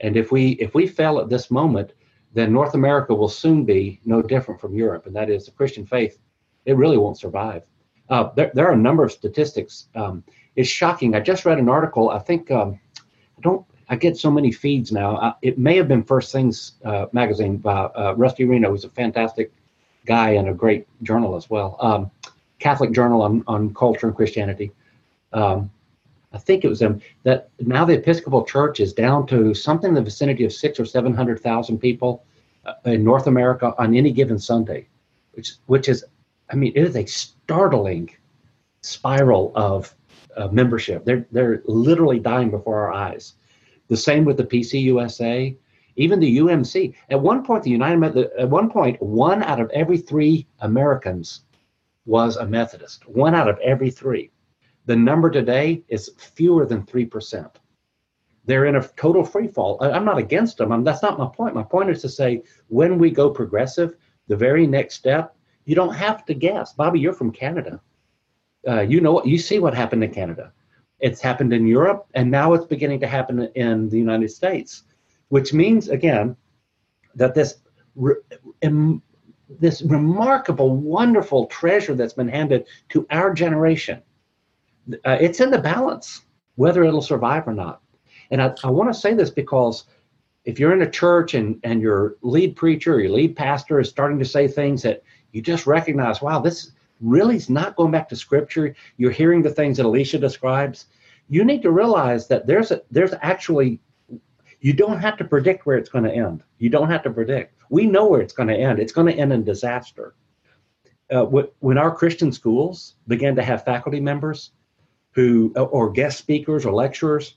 Speaker 4: And if we if we fail at this moment, then North America will soon be no different from Europe, and that is the Christian faith. It really won't survive. Uh, there, there are a number of statistics. Um, it's shocking. I just read an article. I think um, I don't. I get so many feeds now. Uh, it may have been First Things uh, magazine by uh, Rusty Reno, who's a fantastic guy and a great journal as well. Um, Catholic journal on, on culture and Christianity. Um, I think it was them that now the Episcopal Church is down to something in the vicinity of six or seven hundred thousand people uh, in North America on any given Sunday, which which is, I mean, it is a startling spiral of uh, membership. They're they're literally dying before our eyes. The same with the PCUSA, even the UMC. At one point, the United at one point, one out of every three Americans was a Methodist. One out of every three. The number today is fewer than three percent. They're in a total free fall. I'm not against them. I'm, that's not my point. My point is to say when we go progressive, the very next step you don't have to guess. Bobby, you're from Canada. Uh, you know what you see what happened in Canada. It's happened in Europe, and now it's beginning to happen in the United States, which means again that this re- em, this remarkable, wonderful treasure that's been handed to our generation. Uh, it's in the balance whether it'll survive or not. And I, I want to say this because if you're in a church and, and your lead preacher, your lead pastor is starting to say things that you just recognize, wow, this really is not going back to scripture. You're hearing the things that Alisa describes. You need to realize that there's a, there's actually you don't have to predict where it's going to end. You don't have to predict. We know where it's going to end. It's going to end in disaster. Uh, when our Christian schools began to have faculty members who, or guest speakers or lecturers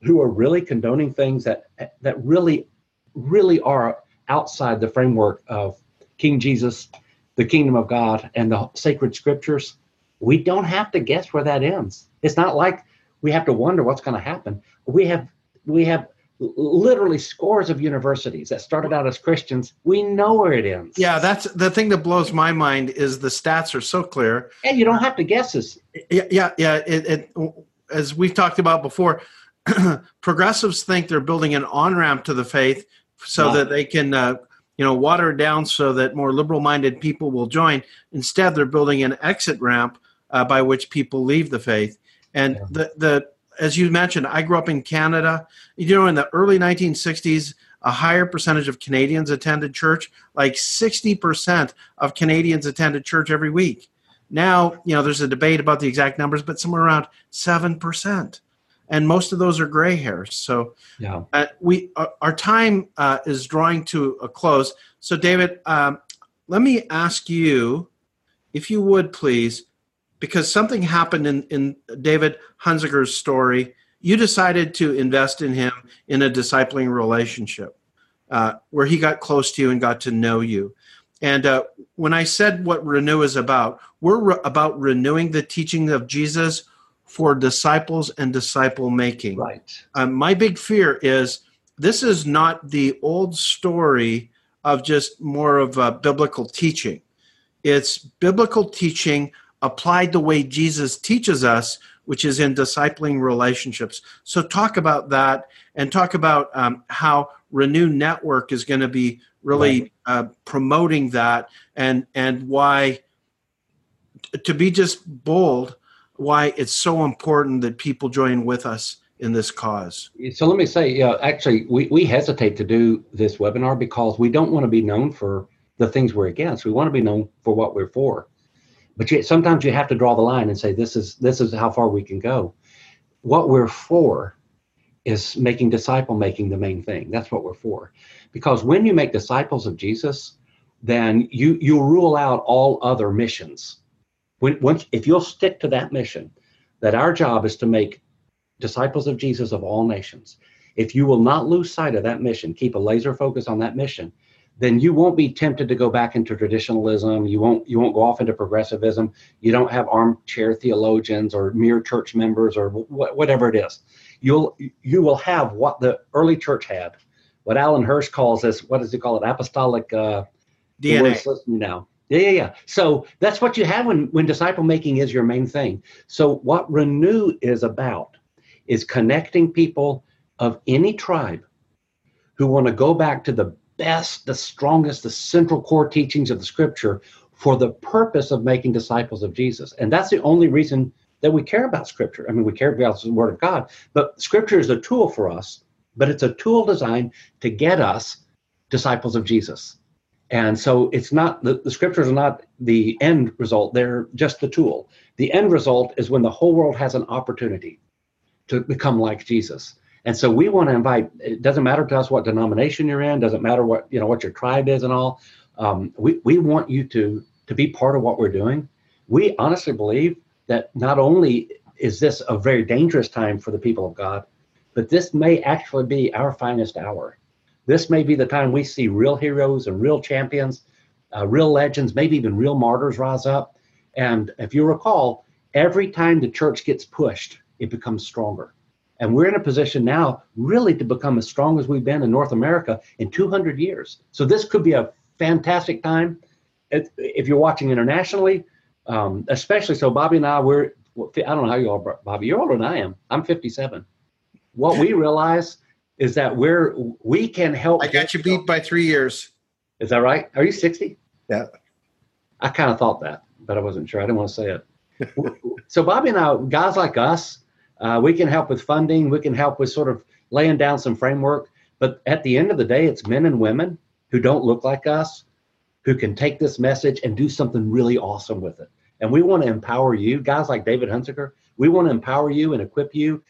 Speaker 4: who are really condoning things that that really, really are outside the framework of King Jesus, the kingdom of God, and the sacred scriptures, we don't have to guess where that ends. It's not like we have to wonder what's going to happen. We have we have literally scores of universities that started out as Christians. We know where it ends.
Speaker 2: Yeah, that's the thing that blows my mind is the stats are so clear.
Speaker 4: And you don't have to guess this.
Speaker 2: Yeah, yeah, yeah. It, it, as we've talked about before, progressives think they're building an on ramp to the faith so wow. that they can, uh, you know, watered down so that more liberal-minded people will join. Instead, they're building an exit ramp uh, by which people leave the faith. And yeah. the the as you mentioned, I grew up in Canada. You know, in the early 1960s, a higher percentage of Canadians attended church. Like 60% of Canadians attended church every week. Now, you know, there's a debate about the exact numbers, but somewhere around 7%. And most of those are gray hairs. So, yeah. Uh, we uh, our time uh, is drawing to a close. So, David, um, let me ask you, if you would please, because something happened in, in David Hunziker's story. You decided to invest in him in a discipling relationship uh, where he got close to you and got to know you. And uh, when I said what Renew is about, we're re- about renewing the teaching of Jesus for disciples and disciple making.
Speaker 4: Right.
Speaker 2: Um, my big fear is this is not the old story of just more of a biblical teaching. It's biblical teaching applied the way Jesus teaches us, which is in discipling relationships. So, talk about that and talk about um, how Renew Network is going to be really right. uh, promoting that and and why to be just bold why it's so important that people join with us in this cause
Speaker 4: so let me say uh, actually we, we hesitate to do this webinar because we don't want to be known for the things we're against we want to be known for what we're for but you, sometimes you have to draw the line and say this is this is how far we can go. What we're for is making disciple making the main thing. That's what we're for. Because when you make disciples of Jesus, then you you rule out all other missions. When once if you'll stick to that mission, that our job is to make disciples of Jesus of all nations. If you will not lose sight of that mission, keep a laser focus on that mission, then you won't be tempted to go back into traditionalism. You won't you won't go off into progressivism. You don't have armchair theologians or mere church members or wh- whatever it is. You'll you will have what the early church had, what Alan Hirsch calls this. What does he call it? Apostolic uh,
Speaker 2: DNA.
Speaker 4: Now, yeah, yeah, yeah. So that's what you have when when disciple making is your main thing. So what Renew is about is connecting people of any tribe who want to go back to the best, the strongest, the central core teachings of the scripture for the purpose of making disciples of Jesus. And that's the only reason that we care about scripture. I mean, we care about the word of God, but scripture is a tool for us, but it's a tool designed to get us disciples of Jesus. And so it's not the, the scriptures are not the end result, they're just the tool. The end result is when the whole world has an opportunity to become like Jesus. And so we want to invite. It doesn't matter to us what denomination you're in. Doesn't matter what you know what your tribe is and all. Um, we we want you to to be part of what we're doing. We honestly believe that not only is this a very dangerous time for the people of God, but this may actually be our finest hour. This may be the time we see real heroes and real champions, uh, real legends, maybe even real martyrs rise up. And if you recall, every time the church gets pushed, it becomes stronger. And we're in a position now really to become as strong as we've been in North America in 200 years. So this could be a fantastic time if you're watching internationally, um, especially. So Bobby and I, we're, I don't know how you are, Bobby, you're older than I am. I'm 57. What we realize is that we're, we can help.
Speaker 2: I got you beat by three years.
Speaker 4: Is that right? Are you 60?
Speaker 2: Yeah.
Speaker 4: I kind of thought that, but I wasn't sure. I didn't want to say it. so Bobby and I, guys like us, uh, we can help with funding. We can help with sort of laying down some framework. But at the end of the day, it's men and women who don't look like us who can take this message and do something really awesome with it. And we want to empower you, guys like David Hunziker. We want to empower you and equip you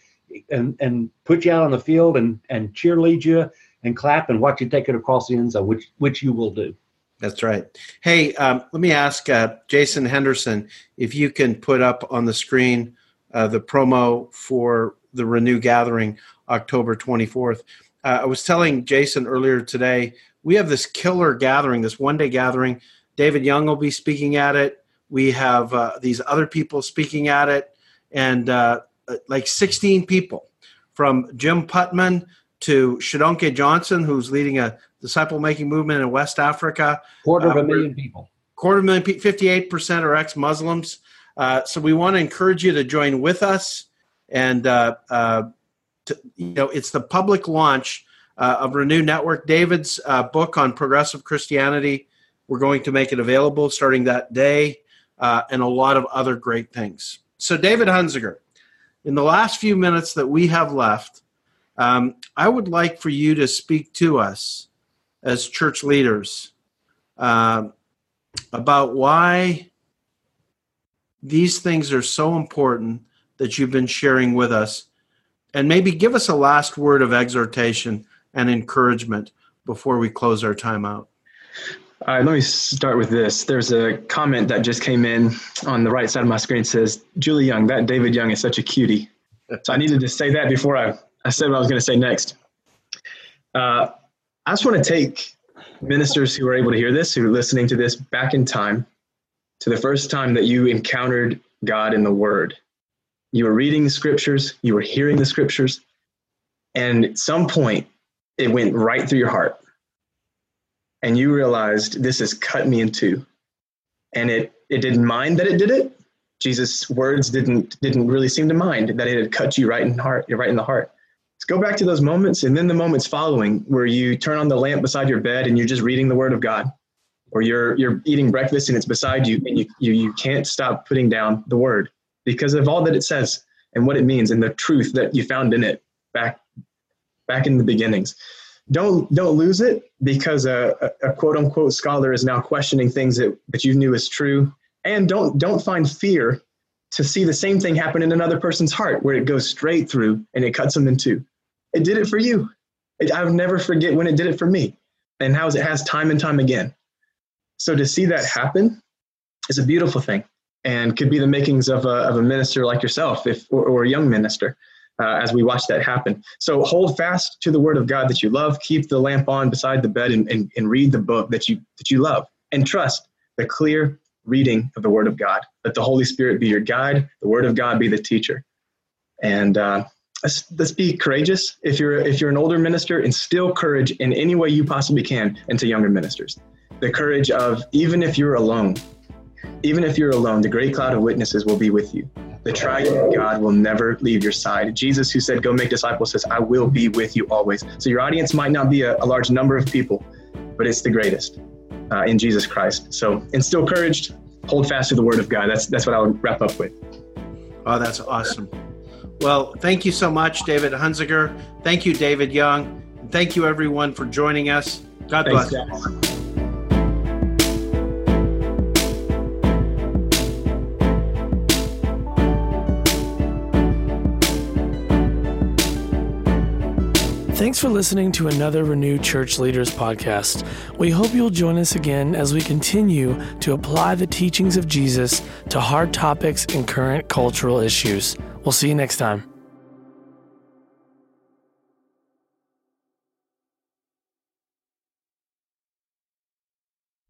Speaker 4: and, and put you out on the field and, and cheerlead you and clap and watch you take it across the end zone, which, which you will do.
Speaker 2: That's right. Hey, um, let me ask uh, Jason Henderson if you can put up on the screen uh, the promo for the Renew Gathering October 24th. Uh, I was telling Jason earlier today, we have this killer gathering, this one day gathering. David Young will be speaking at it. We have uh, these other people speaking at it, and uh, like 16 people from Jim Putman to Shodankeh Johnson, who's leading a disciple making movement in West Africa.
Speaker 4: Quarter of a uh, million people.
Speaker 2: Quarter of a million, 58% are ex Muslims. Uh, so we want to encourage you to join with us. And, uh, uh, to, you know, it's the public launch uh, of Renew Network. David's uh, book on progressive Christianity, we're going to make it available starting that day, and a lot of other great things. So, David Hunziker, in the last few minutes that we have left, um, I would like for you to speak to us as church leaders uh, about why these things are so important that you've been sharing with us. And maybe give us a last word of exhortation and encouragement before we close our time out.
Speaker 3: All right, let me start with this. There's a comment that just came in on the right side of my screen says, Julie Young, that David Young is such a cutie. So I needed to say that before I, I said what I was going to say next. Uh, I just want to take ministers who are able to hear this, who are listening to this back in time to the first time that you encountered God in the Word. You were reading the scriptures, you were hearing the scriptures, and at some point it went right through your heart. And you realized this has cut me in two. And it, it didn't mind that it did it. Jesus' words didn't didn't really seem to mind that it had cut you right in heart, right in the heart. Let's go back to those moments and then the moments following where you turn on the lamp beside your bed and you're just reading the word of God. Or you're you're eating breakfast and it's beside you and you, you, you can't stop putting down the word because of all that it says and what it means and the truth that you found in it back back in the beginnings. Don't don't lose it because a, a, a quote unquote scholar is now questioning things that, that you knew is true. And don't don't find fear to see the same thing happen in another person's heart where it goes straight through and it cuts them in two. It did it for you. It, I will never forget when it did it for me and how it has time and time again. So to see that happen is a beautiful thing and could be the makings of a, of a minister like yourself if, or, or a young minister uh, as we watch that happen. So hold fast to the word of God that you love. Keep the lamp on beside the bed and, and, and read the book that you, that you love and trust the clear reading of the word of God. Let the Holy Spirit be your guide, the word of God be the teacher. And uh, let's, let's be courageous. If you're if you're an older minister, instill courage in any way you possibly can into younger ministers. The courage of even if you're alone, even if you're alone, the great cloud of witnesses will be with you. The triune God will never leave your side. Jesus, who said, Go make disciples, says, I will be with you always. So your audience might not be a, a large number of people, but it's the greatest uh, in Jesus Christ. So instill courage, hold fast to the word of God. That's, that's what I would wrap up with.
Speaker 2: Oh, that's awesome. Well, thank you so much, David Hunziker. Thank you, David Young. Thank you, everyone, for joining us. God Thanks, bless. Guys.
Speaker 1: Thanks for listening to another Renewed Church Leaders podcast. We hope you'll join us again as we continue to apply the teachings of Jesus to hard topics and current cultural issues. We'll see you next time.